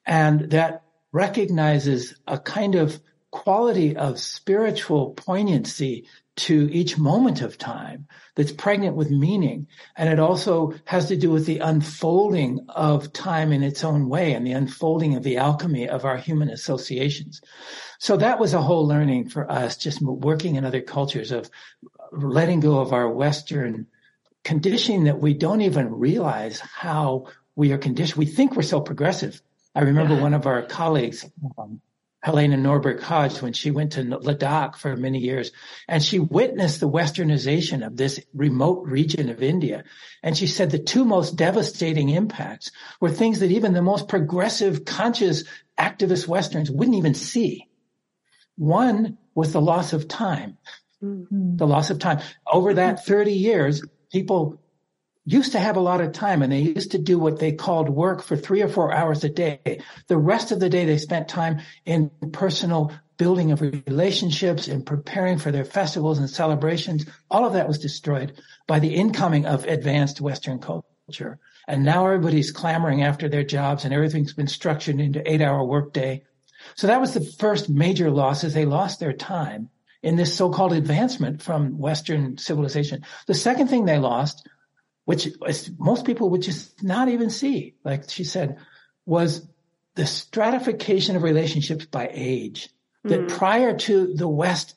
And that recognizes a kind of quality of spiritual poignancy to each moment of time that's pregnant with meaning. And it also has to do with the unfolding of time in its own way and the unfolding of the alchemy of our human associations. So that was a whole learning for us, just working in other cultures of letting go of our Western conditioning that we don't even realize how we are conditioned. We think we're so progressive. I remember yeah. one of our colleagues, um, Helena Norberg Hodge when she went to Ladakh for many years and she witnessed the westernization of this remote region of India. And she said the two most devastating impacts were things that even the most progressive, conscious, activist Westerns wouldn't even see. One was the loss of time. Mm-hmm. The loss of time. Over that 30 years, people used to have a lot of time and they used to do what they called work for three or four hours a day. The rest of the day they spent time in personal building of relationships and preparing for their festivals and celebrations. All of that was destroyed by the incoming of advanced Western culture. And now everybody's clamoring after their jobs and everything's been structured into eight hour workday. So that was the first major loss is they lost their time in this so-called advancement from Western civilization. The second thing they lost which most people would just not even see, like she said, was the stratification of relationships by age. That mm-hmm. prior to the West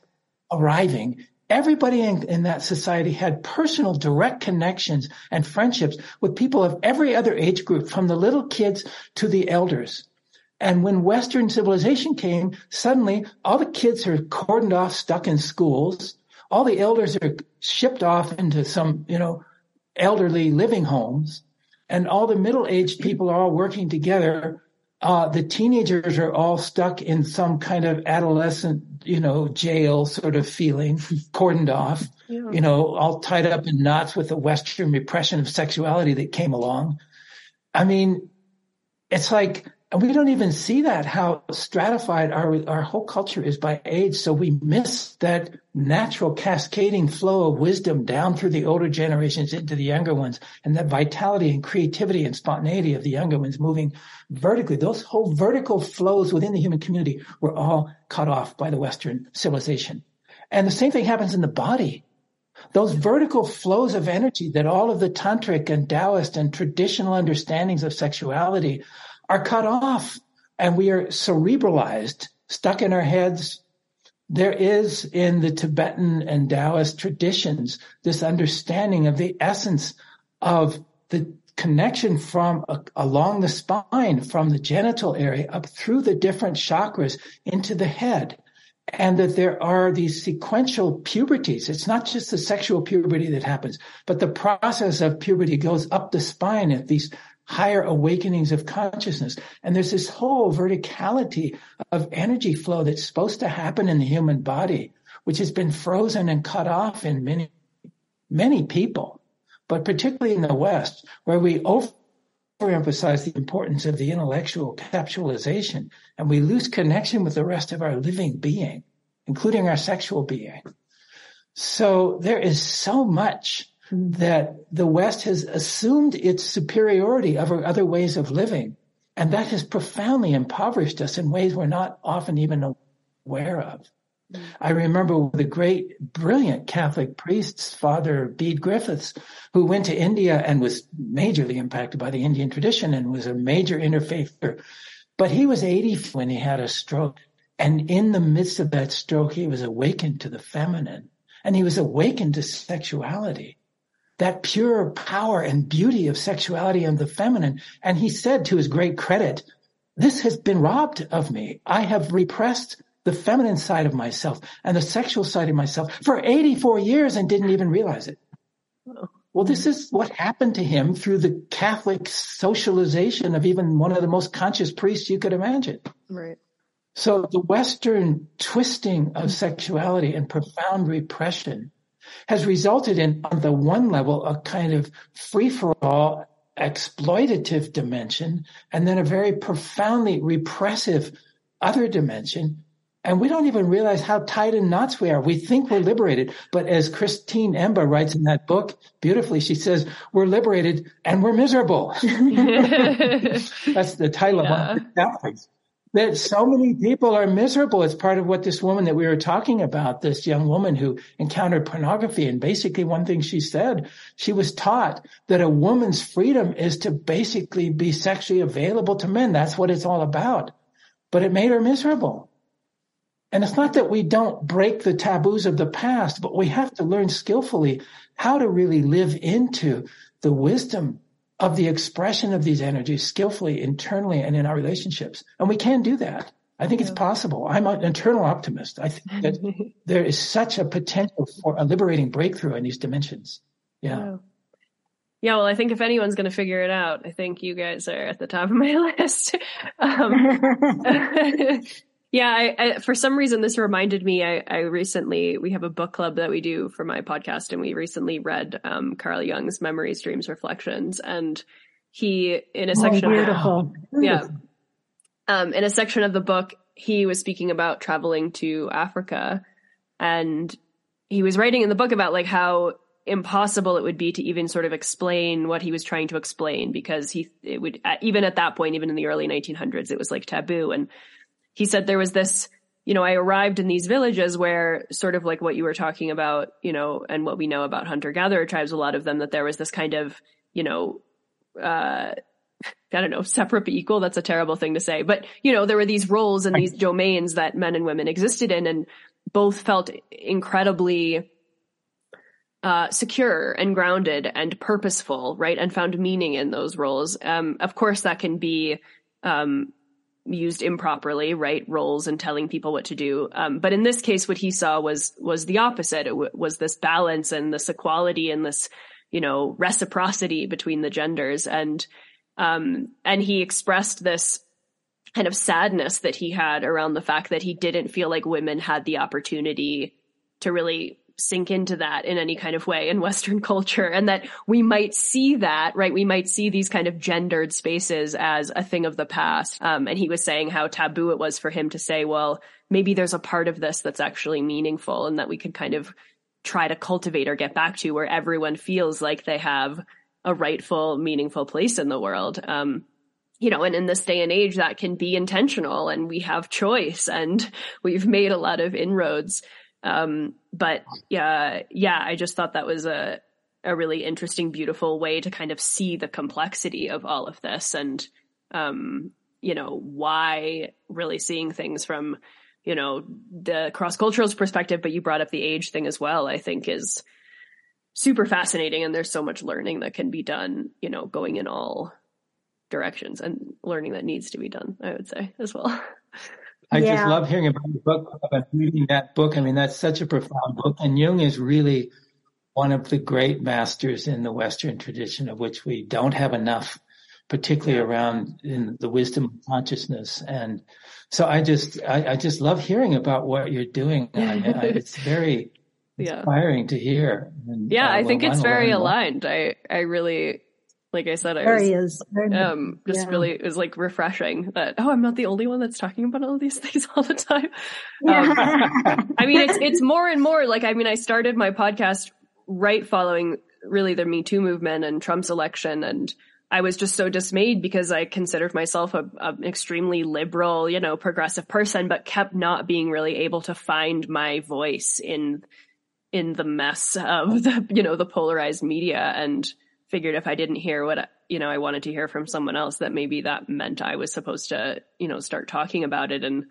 arriving, Everybody in, in, that society had personal direct connections and friendships with people of every other age group, from the little kids to the elders. And when Western civilization came, suddenly all the kids are cordoned off, stuck in schools. All the elders are shipped off into some, you know, elderly living homes. And all the middle-aged people are all working together uh, the teenagers are all stuck in some kind of adolescent, you know, jail sort of feeling, cordoned off, yeah. you know, all tied up in knots with the Western repression of sexuality that came along. I mean, it's like and we don't even see that how stratified our, our whole culture is by age. So we miss that natural cascading flow of wisdom down through the older generations into the younger ones and that vitality and creativity and spontaneity of the younger ones moving vertically. Those whole vertical flows within the human community were all cut off by the Western civilization. And the same thing happens in the body. Those vertical flows of energy that all of the tantric and Taoist and traditional understandings of sexuality are cut off and we are cerebralized, stuck in our heads. There is in the Tibetan and Taoist traditions this understanding of the essence of the connection from uh, along the spine, from the genital area up through the different chakras into the head. And that there are these sequential puberties. It's not just the sexual puberty that happens, but the process of puberty goes up the spine at these higher awakenings of consciousness. And there's this whole verticality of energy flow that's supposed to happen in the human body, which has been frozen and cut off in many, many people, but particularly in the West, where we overemphasize the importance of the intellectual capsulization and we lose connection with the rest of our living being, including our sexual being. So there is so much that the West has assumed its superiority over other ways of living. And that has profoundly impoverished us in ways we're not often even aware of. I remember the great, brilliant Catholic priest, Father Bede Griffiths, who went to India and was majorly impacted by the Indian tradition and was a major interfaither. But he was 80 when he had a stroke. And in the midst of that stroke, he was awakened to the feminine and he was awakened to sexuality that pure power and beauty of sexuality and the feminine. And he said to his great credit, this has been robbed of me. I have repressed the feminine side of myself and the sexual side of myself for 84 years and didn't even realize it. Well, this is what happened to him through the Catholic socialization of even one of the most conscious priests you could imagine. Right. So the Western twisting of sexuality and profound repression has resulted in, on the one level, a kind of free for all exploitative dimension, and then a very profoundly repressive other dimension. And we don't even realize how tied in knots we are. We think we're liberated. But as Christine Emba writes in that book beautifully, she says, we're liberated and we're miserable. That's the title yeah. of one that so many people are miserable. It's part of what this woman that we were talking about, this young woman who encountered pornography. And basically one thing she said, she was taught that a woman's freedom is to basically be sexually available to men. That's what it's all about. But it made her miserable. And it's not that we don't break the taboos of the past, but we have to learn skillfully how to really live into the wisdom of the expression of these energies skillfully internally and in our relationships. And we can do that. I think yeah. it's possible. I'm an internal optimist. I think that there is such a potential for a liberating breakthrough in these dimensions. Yeah. yeah. yeah. well, I think if anyone's going to figure it out, I think you guys are at the top of my list. Um, Yeah, I, I, for some reason, this reminded me. I, I, recently we have a book club that we do for my podcast, and we recently read um, Carl Jung's Memories, Dreams, Reflections, and he in a oh, section, beautiful, of, yeah, um, in a section of the book, he was speaking about traveling to Africa, and he was writing in the book about like how impossible it would be to even sort of explain what he was trying to explain because he it would even at that point even in the early 1900s it was like taboo and he said there was this, you know, I arrived in these villages where sort of like what you were talking about, you know, and what we know about hunter gatherer tribes, a lot of them, that there was this kind of, you know, uh, I don't know, separate but equal. That's a terrible thing to say, but you know, there were these roles and these domains that men and women existed in and both felt incredibly uh, secure and grounded and purposeful, right? And found meaning in those roles. Um, of course, that can be um, used improperly, right? Roles and telling people what to do. Um, but in this case, what he saw was was the opposite. It w- was this balance and this equality and this, you know, reciprocity between the genders. And um, and he expressed this kind of sadness that he had around the fact that he didn't feel like women had the opportunity to really sink into that in any kind of way in Western culture and that we might see that, right? We might see these kind of gendered spaces as a thing of the past. Um, and he was saying how taboo it was for him to say, well, maybe there's a part of this that's actually meaningful and that we could kind of try to cultivate or get back to where everyone feels like they have a rightful, meaningful place in the world. Um, you know, and in this day and age, that can be intentional and we have choice and we've made a lot of inroads. Um, but yeah, yeah, I just thought that was a, a really interesting, beautiful way to kind of see the complexity of all of this and, um, you know, why really seeing things from, you know, the cross cultural perspective, but you brought up the age thing as well, I think is super fascinating. And there's so much learning that can be done, you know, going in all directions and learning that needs to be done, I would say as well. I yeah. just love hearing about the book, and reading that book. I mean, that's such a profound book. And Jung is really one of the great masters in the Western tradition of which we don't have enough, particularly around in the wisdom of consciousness. And so I just, I, I just love hearing about what you're doing. I, it's very inspiring to hear. And, yeah, uh, I think it's very aligned. I, I really, like I said, I there was. Um, just yeah. really, it was like refreshing that, oh, I'm not the only one that's talking about all these things all the time. Um, I mean, it's, it's more and more like, I mean, I started my podcast right following really the Me Too movement and Trump's election. And I was just so dismayed because I considered myself a, an extremely liberal, you know, progressive person, but kept not being really able to find my voice in, in the mess of the, you know, the polarized media and, figured if I didn't hear what, you know, I wanted to hear from someone else, that maybe that meant I was supposed to, you know, start talking about it. And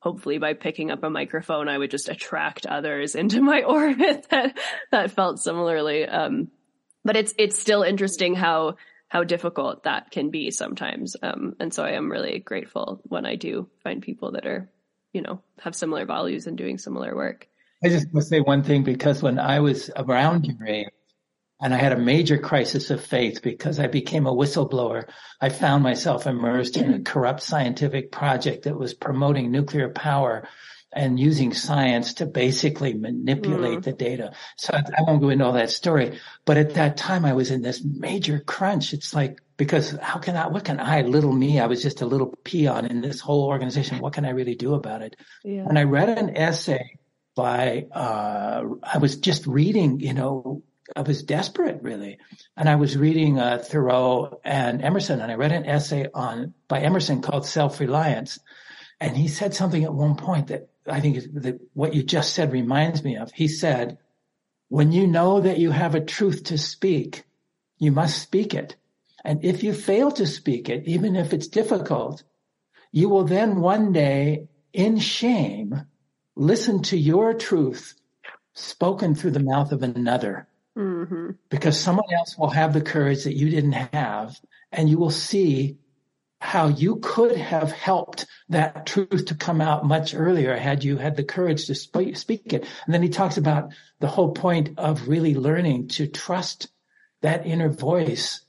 hopefully by picking up a microphone, I would just attract others into my orbit that, that felt similarly. Um, but it's, it's still interesting how, how difficult that can be sometimes. Um, and so I am really grateful when I do find people that are, you know, have similar values and doing similar work. I just want to say one thing because when I was around your age, and I had a major crisis of faith because I became a whistleblower. I found myself immersed in a corrupt scientific project that was promoting nuclear power and using science to basically manipulate mm. the data. So I, I won't go into all that story, but at that time I was in this major crunch. It's like, because how can I, what can I, little me, I was just a little peon in this whole organization. What can I really do about it? Yeah. And I read an essay by, uh, I was just reading, you know, I was desperate really. And I was reading uh, Thoreau and Emerson and I read an essay on by Emerson called Self-Reliance. And he said something at one point that I think that what you just said reminds me of. He said, when you know that you have a truth to speak, you must speak it. And if you fail to speak it, even if it's difficult, you will then one day in shame listen to your truth spoken through the mouth of another Mm-hmm. Because someone else will have the courage that you didn't have, and you will see how you could have helped that truth to come out much earlier had you had the courage to sp- speak it. And then he talks about the whole point of really learning to trust that inner voice.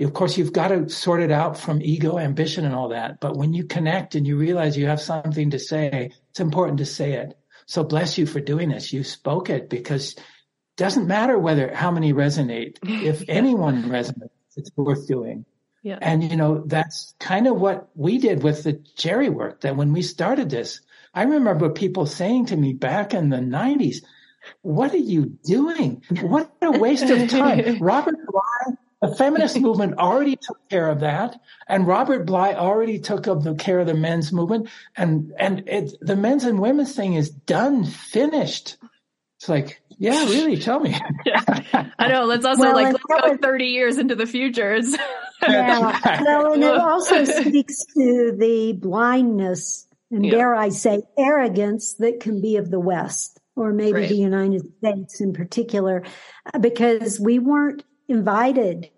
Of course, you've got to sort it out from ego, ambition, and all that. But when you connect and you realize you have something to say, it's important to say it. So bless you for doing this. You spoke it because doesn't matter whether how many resonate. If yeah. anyone resonates, it's worth doing. Yeah. And you know, that's kind of what we did with the GERI work that when we started this, I remember people saying to me back in the nineties, what are you doing? What a waste of time. Robert Bly, the feminist movement already took care of that. And Robert Bly already took up the care of the men's movement. And, and it, the men's and women's thing is done, finished. It's like, yeah, really, tell me. yeah. I know. Let's also well, like let's go 30 years into the future. yeah. Well, and it also speaks to the blindness and yeah. dare I say arrogance that can be of the West. or maybe right. the United States in particular, because we weren't invited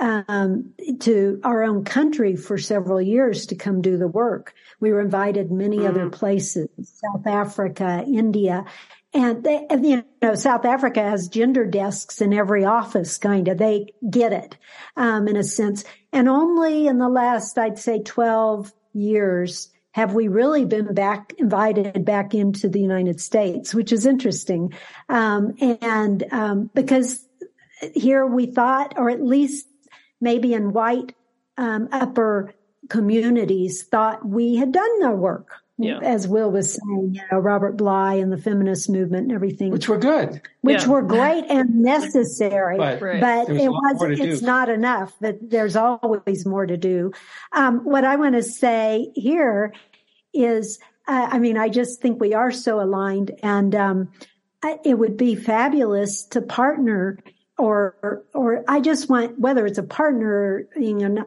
um, to our own country for several years to come do the work. We were invited many mm. other places, South Africa, India, and they, you know, South Africa has gender desks in every office, kind of. They get it, um, in a sense. And only in the last, I'd say, 12 years have we really been back, invited back into the United States, which is interesting. Um, and, um, because here we thought, or at least maybe in white, um, upper communities thought we had done the work yeah. as Will was saying, you know, Robert Bly and the feminist movement and everything. Which were good. Which yeah. were great and necessary. but, but it was, it's do. not enough, That there's always more to do. Um, what I want to say here is, uh, I mean, I just think we are so aligned and, um, it would be fabulous to partner or, or I just want, whether it's a partner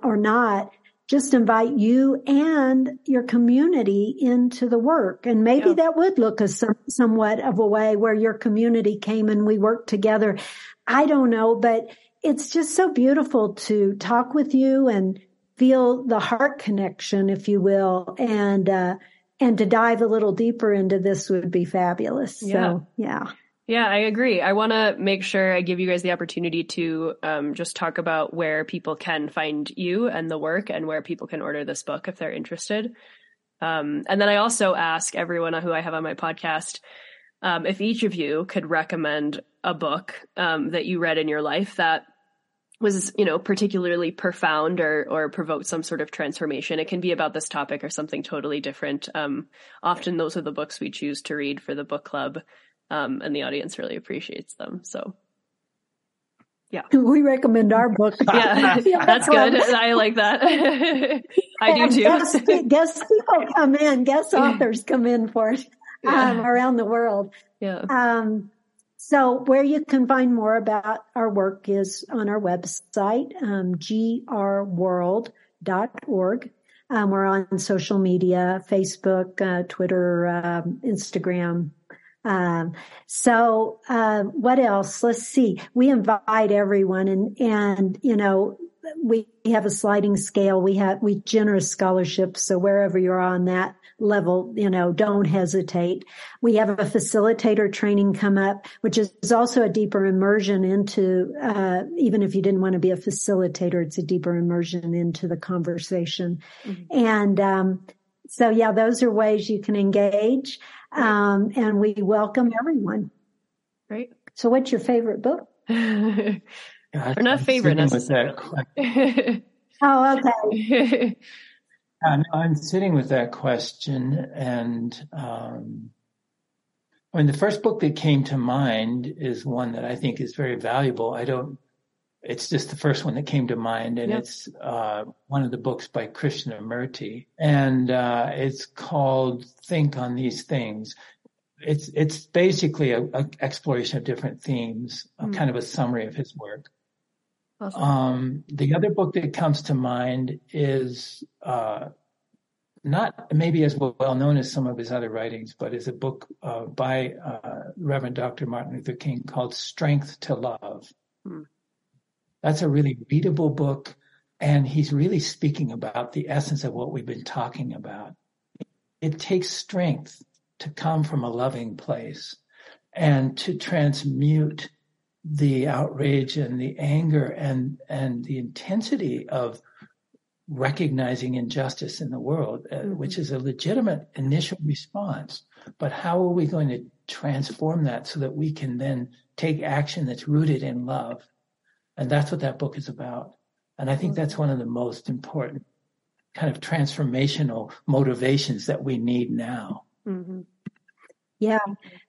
or not, just invite you and your community into the work. And maybe yeah. that would look as some, somewhat of a way where your community came and we worked together. I don't know, but it's just so beautiful to talk with you and feel the heart connection, if you will, and, uh, and to dive a little deeper into this would be fabulous. Yeah. So, yeah. Yeah, I agree. I want to make sure I give you guys the opportunity to um, just talk about where people can find you and the work and where people can order this book if they're interested. Um, and then I also ask everyone who I have on my podcast um, if each of you could recommend a book um, that you read in your life that was, you know, particularly profound or or provoked some sort of transformation. It can be about this topic or something totally different. Um, often those are the books we choose to read for the book club um, and the audience really appreciates them. So, yeah, we recommend our book. yeah, that's good. I like that. I do too. Guest, guest, people come in, guest authors come in for it yeah. um, around the world. Yeah. Um, so where you can find more about our work is on our website, um, grworld.org. Um, we're on social media, Facebook, uh, Twitter, um, Instagram, um, so, uh, what else? Let's see. We invite everyone and, and, you know, we have a sliding scale. We have, we generous scholarships. So wherever you're on that level, you know, don't hesitate. We have a facilitator training come up, which is also a deeper immersion into, uh, even if you didn't want to be a facilitator, it's a deeper immersion into the conversation. Mm-hmm. And, um, so yeah, those are ways you can engage. Um, and we welcome everyone. Right. So what's your favorite book? They're not favorite necessarily. oh, okay. I'm sitting with that question and, um, I mean, the first book that came to mind is one that I think is very valuable. I don't it's just the first one that came to mind, and yep. it's uh, one of the books by Krishnamurti, and uh, it's called "Think on These Things." It's it's basically a, a exploration of different themes, mm. kind of a summary of his work. Awesome. Um, the other book that comes to mind is uh, not maybe as well known as some of his other writings, but is a book uh, by uh, Reverend Dr. Martin Luther King called "Strength to Love." Mm that's a really readable book. And he's really speaking about the essence of what we've been talking about. It takes strength to come from a loving place and to transmute the outrage and the anger and, and the intensity of recognizing injustice in the world, uh, mm-hmm. which is a legitimate initial response. But how are we going to transform that so that we can then take action that's rooted in love? And that's what that book is about. And I think that's one of the most important kind of transformational motivations that we need now. Mm-hmm. Yeah.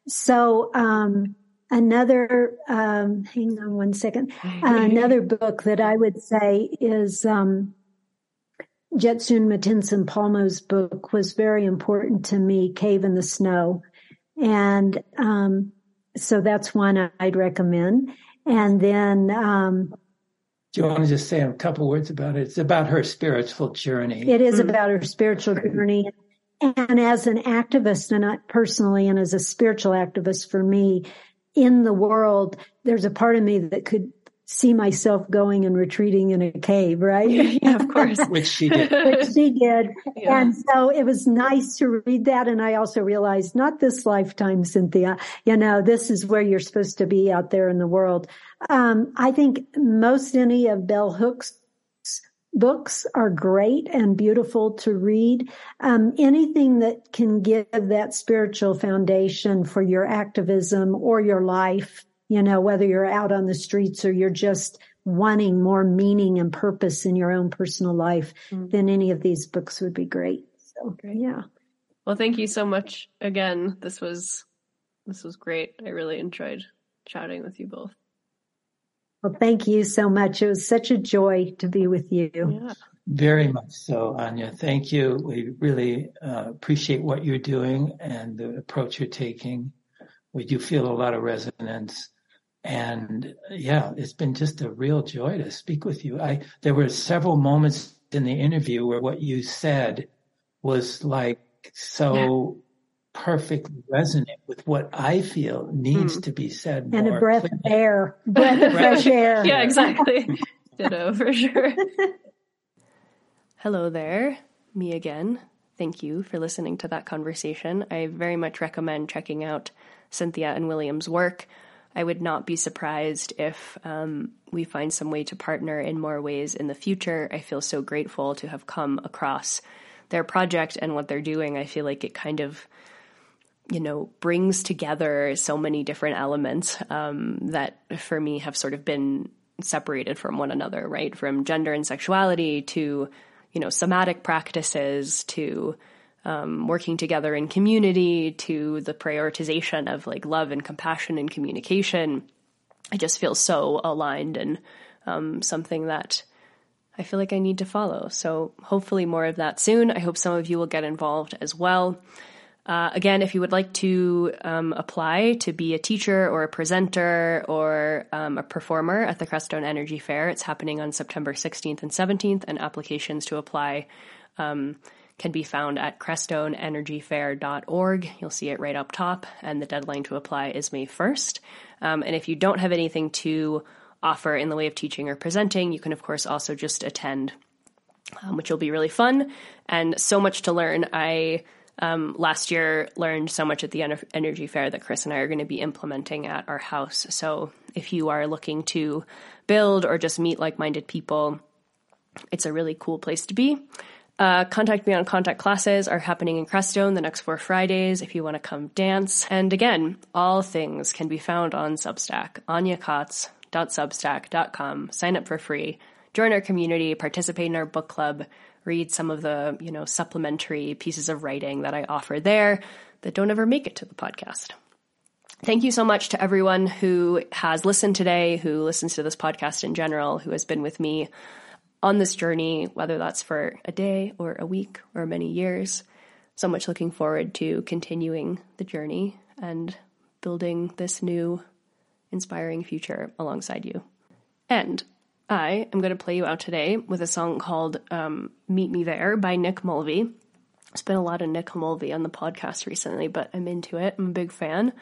So, um, another, um, hang on one second. Uh, another book that I would say is, um, Jetsunma Tenzin Palmo's book was very important to me, Cave in the Snow. And, um, so that's one I'd recommend. And then, um, do you want to just say a couple words about it? It's about her spiritual journey. It is about her spiritual journey. and as an activist, and I personally, and as a spiritual activist for me in the world, there's a part of me that could see myself going and retreating in a cave, right? yeah, of course. Which she did. Which she did. Yeah. And so it was nice to read that. And I also realized not this lifetime, Cynthia, you know, this is where you're supposed to be out there in the world. Um, I think most any of Bell Hooks' books are great and beautiful to read. Um, anything that can give that spiritual foundation for your activism or your life you know, whether you're out on the streets or you're just wanting more meaning and purpose in your own personal life, mm-hmm. then any of these books would be great. So, great. yeah. Well, thank you so much again. This was this was great. I really enjoyed chatting with you both. Well, thank you so much. It was such a joy to be with you. Yeah. Very much so, Anya. Thank you. We really uh, appreciate what you're doing and the approach you're taking. We do feel a lot of resonance and yeah, it's been just a real joy to speak with you. I there were several moments in the interview where what you said was like so yeah. perfectly resonant with what I feel needs mm. to be said. And a breath of air, breath of fresh air. Yeah, exactly. Ditto for sure. Hello there, me again. Thank you for listening to that conversation. I very much recommend checking out Cynthia and William's work. I would not be surprised if um, we find some way to partner in more ways in the future. I feel so grateful to have come across their project and what they're doing. I feel like it kind of, you know, brings together so many different elements um, that for me have sort of been separated from one another, right? From gender and sexuality to, you know, somatic practices to, um, working together in community to the prioritization of like love and compassion and communication. I just feel so aligned and um, something that I feel like I need to follow. So hopefully more of that soon. I hope some of you will get involved as well. Uh, again, if you would like to um, apply to be a teacher or a presenter or um, a performer at the Crestone Energy Fair, it's happening on September 16th and 17th, and applications to apply um, can be found at crestoneenergyfair.org. You'll see it right up top, and the deadline to apply is May 1st. Um, and if you don't have anything to offer in the way of teaching or presenting, you can, of course, also just attend, um, which will be really fun and so much to learn. I um, last year learned so much at the energy fair that Chris and I are going to be implementing at our house. So if you are looking to build or just meet like minded people, it's a really cool place to be. Uh, contact me on contact classes are happening in Crestone the next four Fridays if you want to come dance. And again, all things can be found on Substack, anyakaats.substack.com. Sign up for free, join our community, participate in our book club, read some of the, you know, supplementary pieces of writing that I offer there that don't ever make it to the podcast. Thank you so much to everyone who has listened today, who listens to this podcast in general, who has been with me on this journey, whether that's for a day or a week or many years. So much looking forward to continuing the journey and building this new inspiring future alongside you. And I am going to play you out today with a song called um, Meet Me There by Nick Mulvey. It's been a lot of Nick Mulvey on the podcast recently, but I'm into it. I'm a big fan.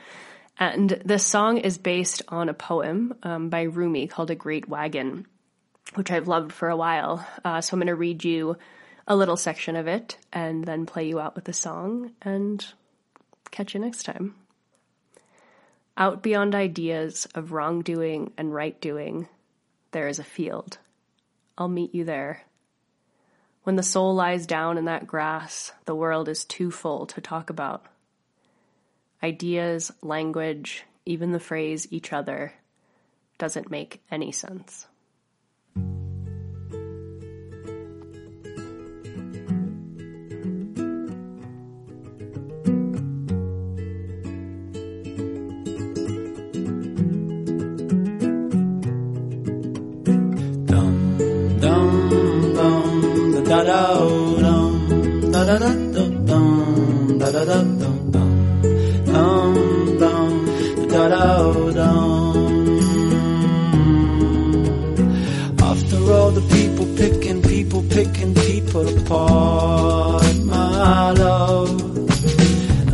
And this song is based on a poem um, by Rumi called A Great Wagon which I've loved for a while. Uh, so I'm going to read you a little section of it and then play you out with the song and catch you next time. Out beyond ideas of wrongdoing and right doing, there is a field. I'll meet you there. When the soul lies down in that grass, the world is too full to talk about. Ideas, language, even the phrase each other doesn't make any sense. After all the people picking, people picking people apart, my love.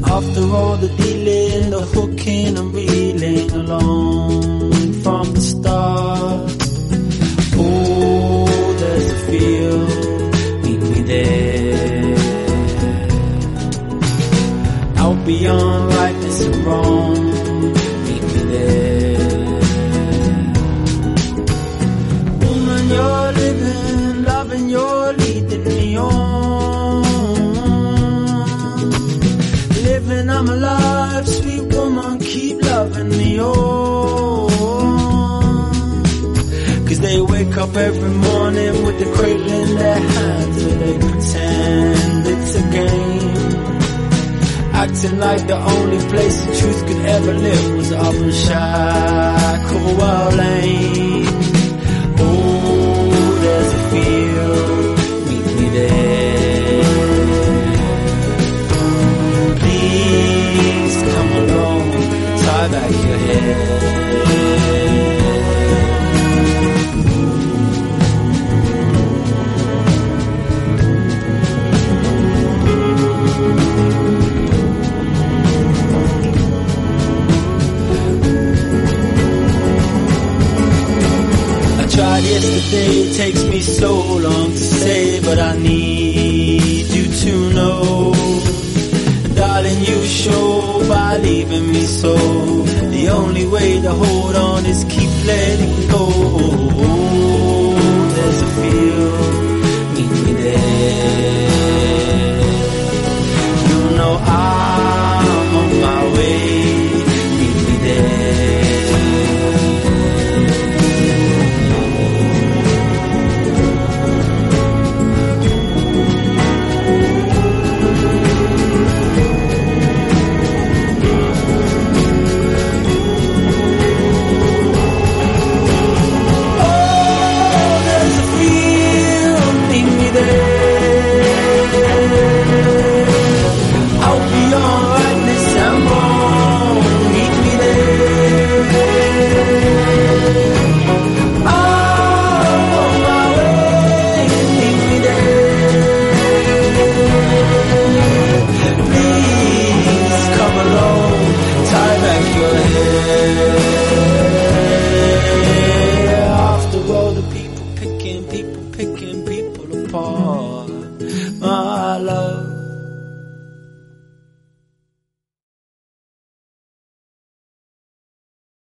After all the dealing, the hooking and reeling along from the start. Oh, there's a field, beyond rightness and wrong, meet me there. Woman, you're living, loving, you're leading me on. Living, I'm alive, sweet woman, keep loving me on. Cause they wake up every morning with the cradle in their hands and they pretend it's a game. Acting like the only place the truth could ever live was up in Shacklewell Lane. Oh, there's a field, meet me there. Please come along, tie back your hair. birthday takes me so long to say, but I need you to know. Darling, you show by leaving me so. The only way to hold on is keep letting go. There's a feel.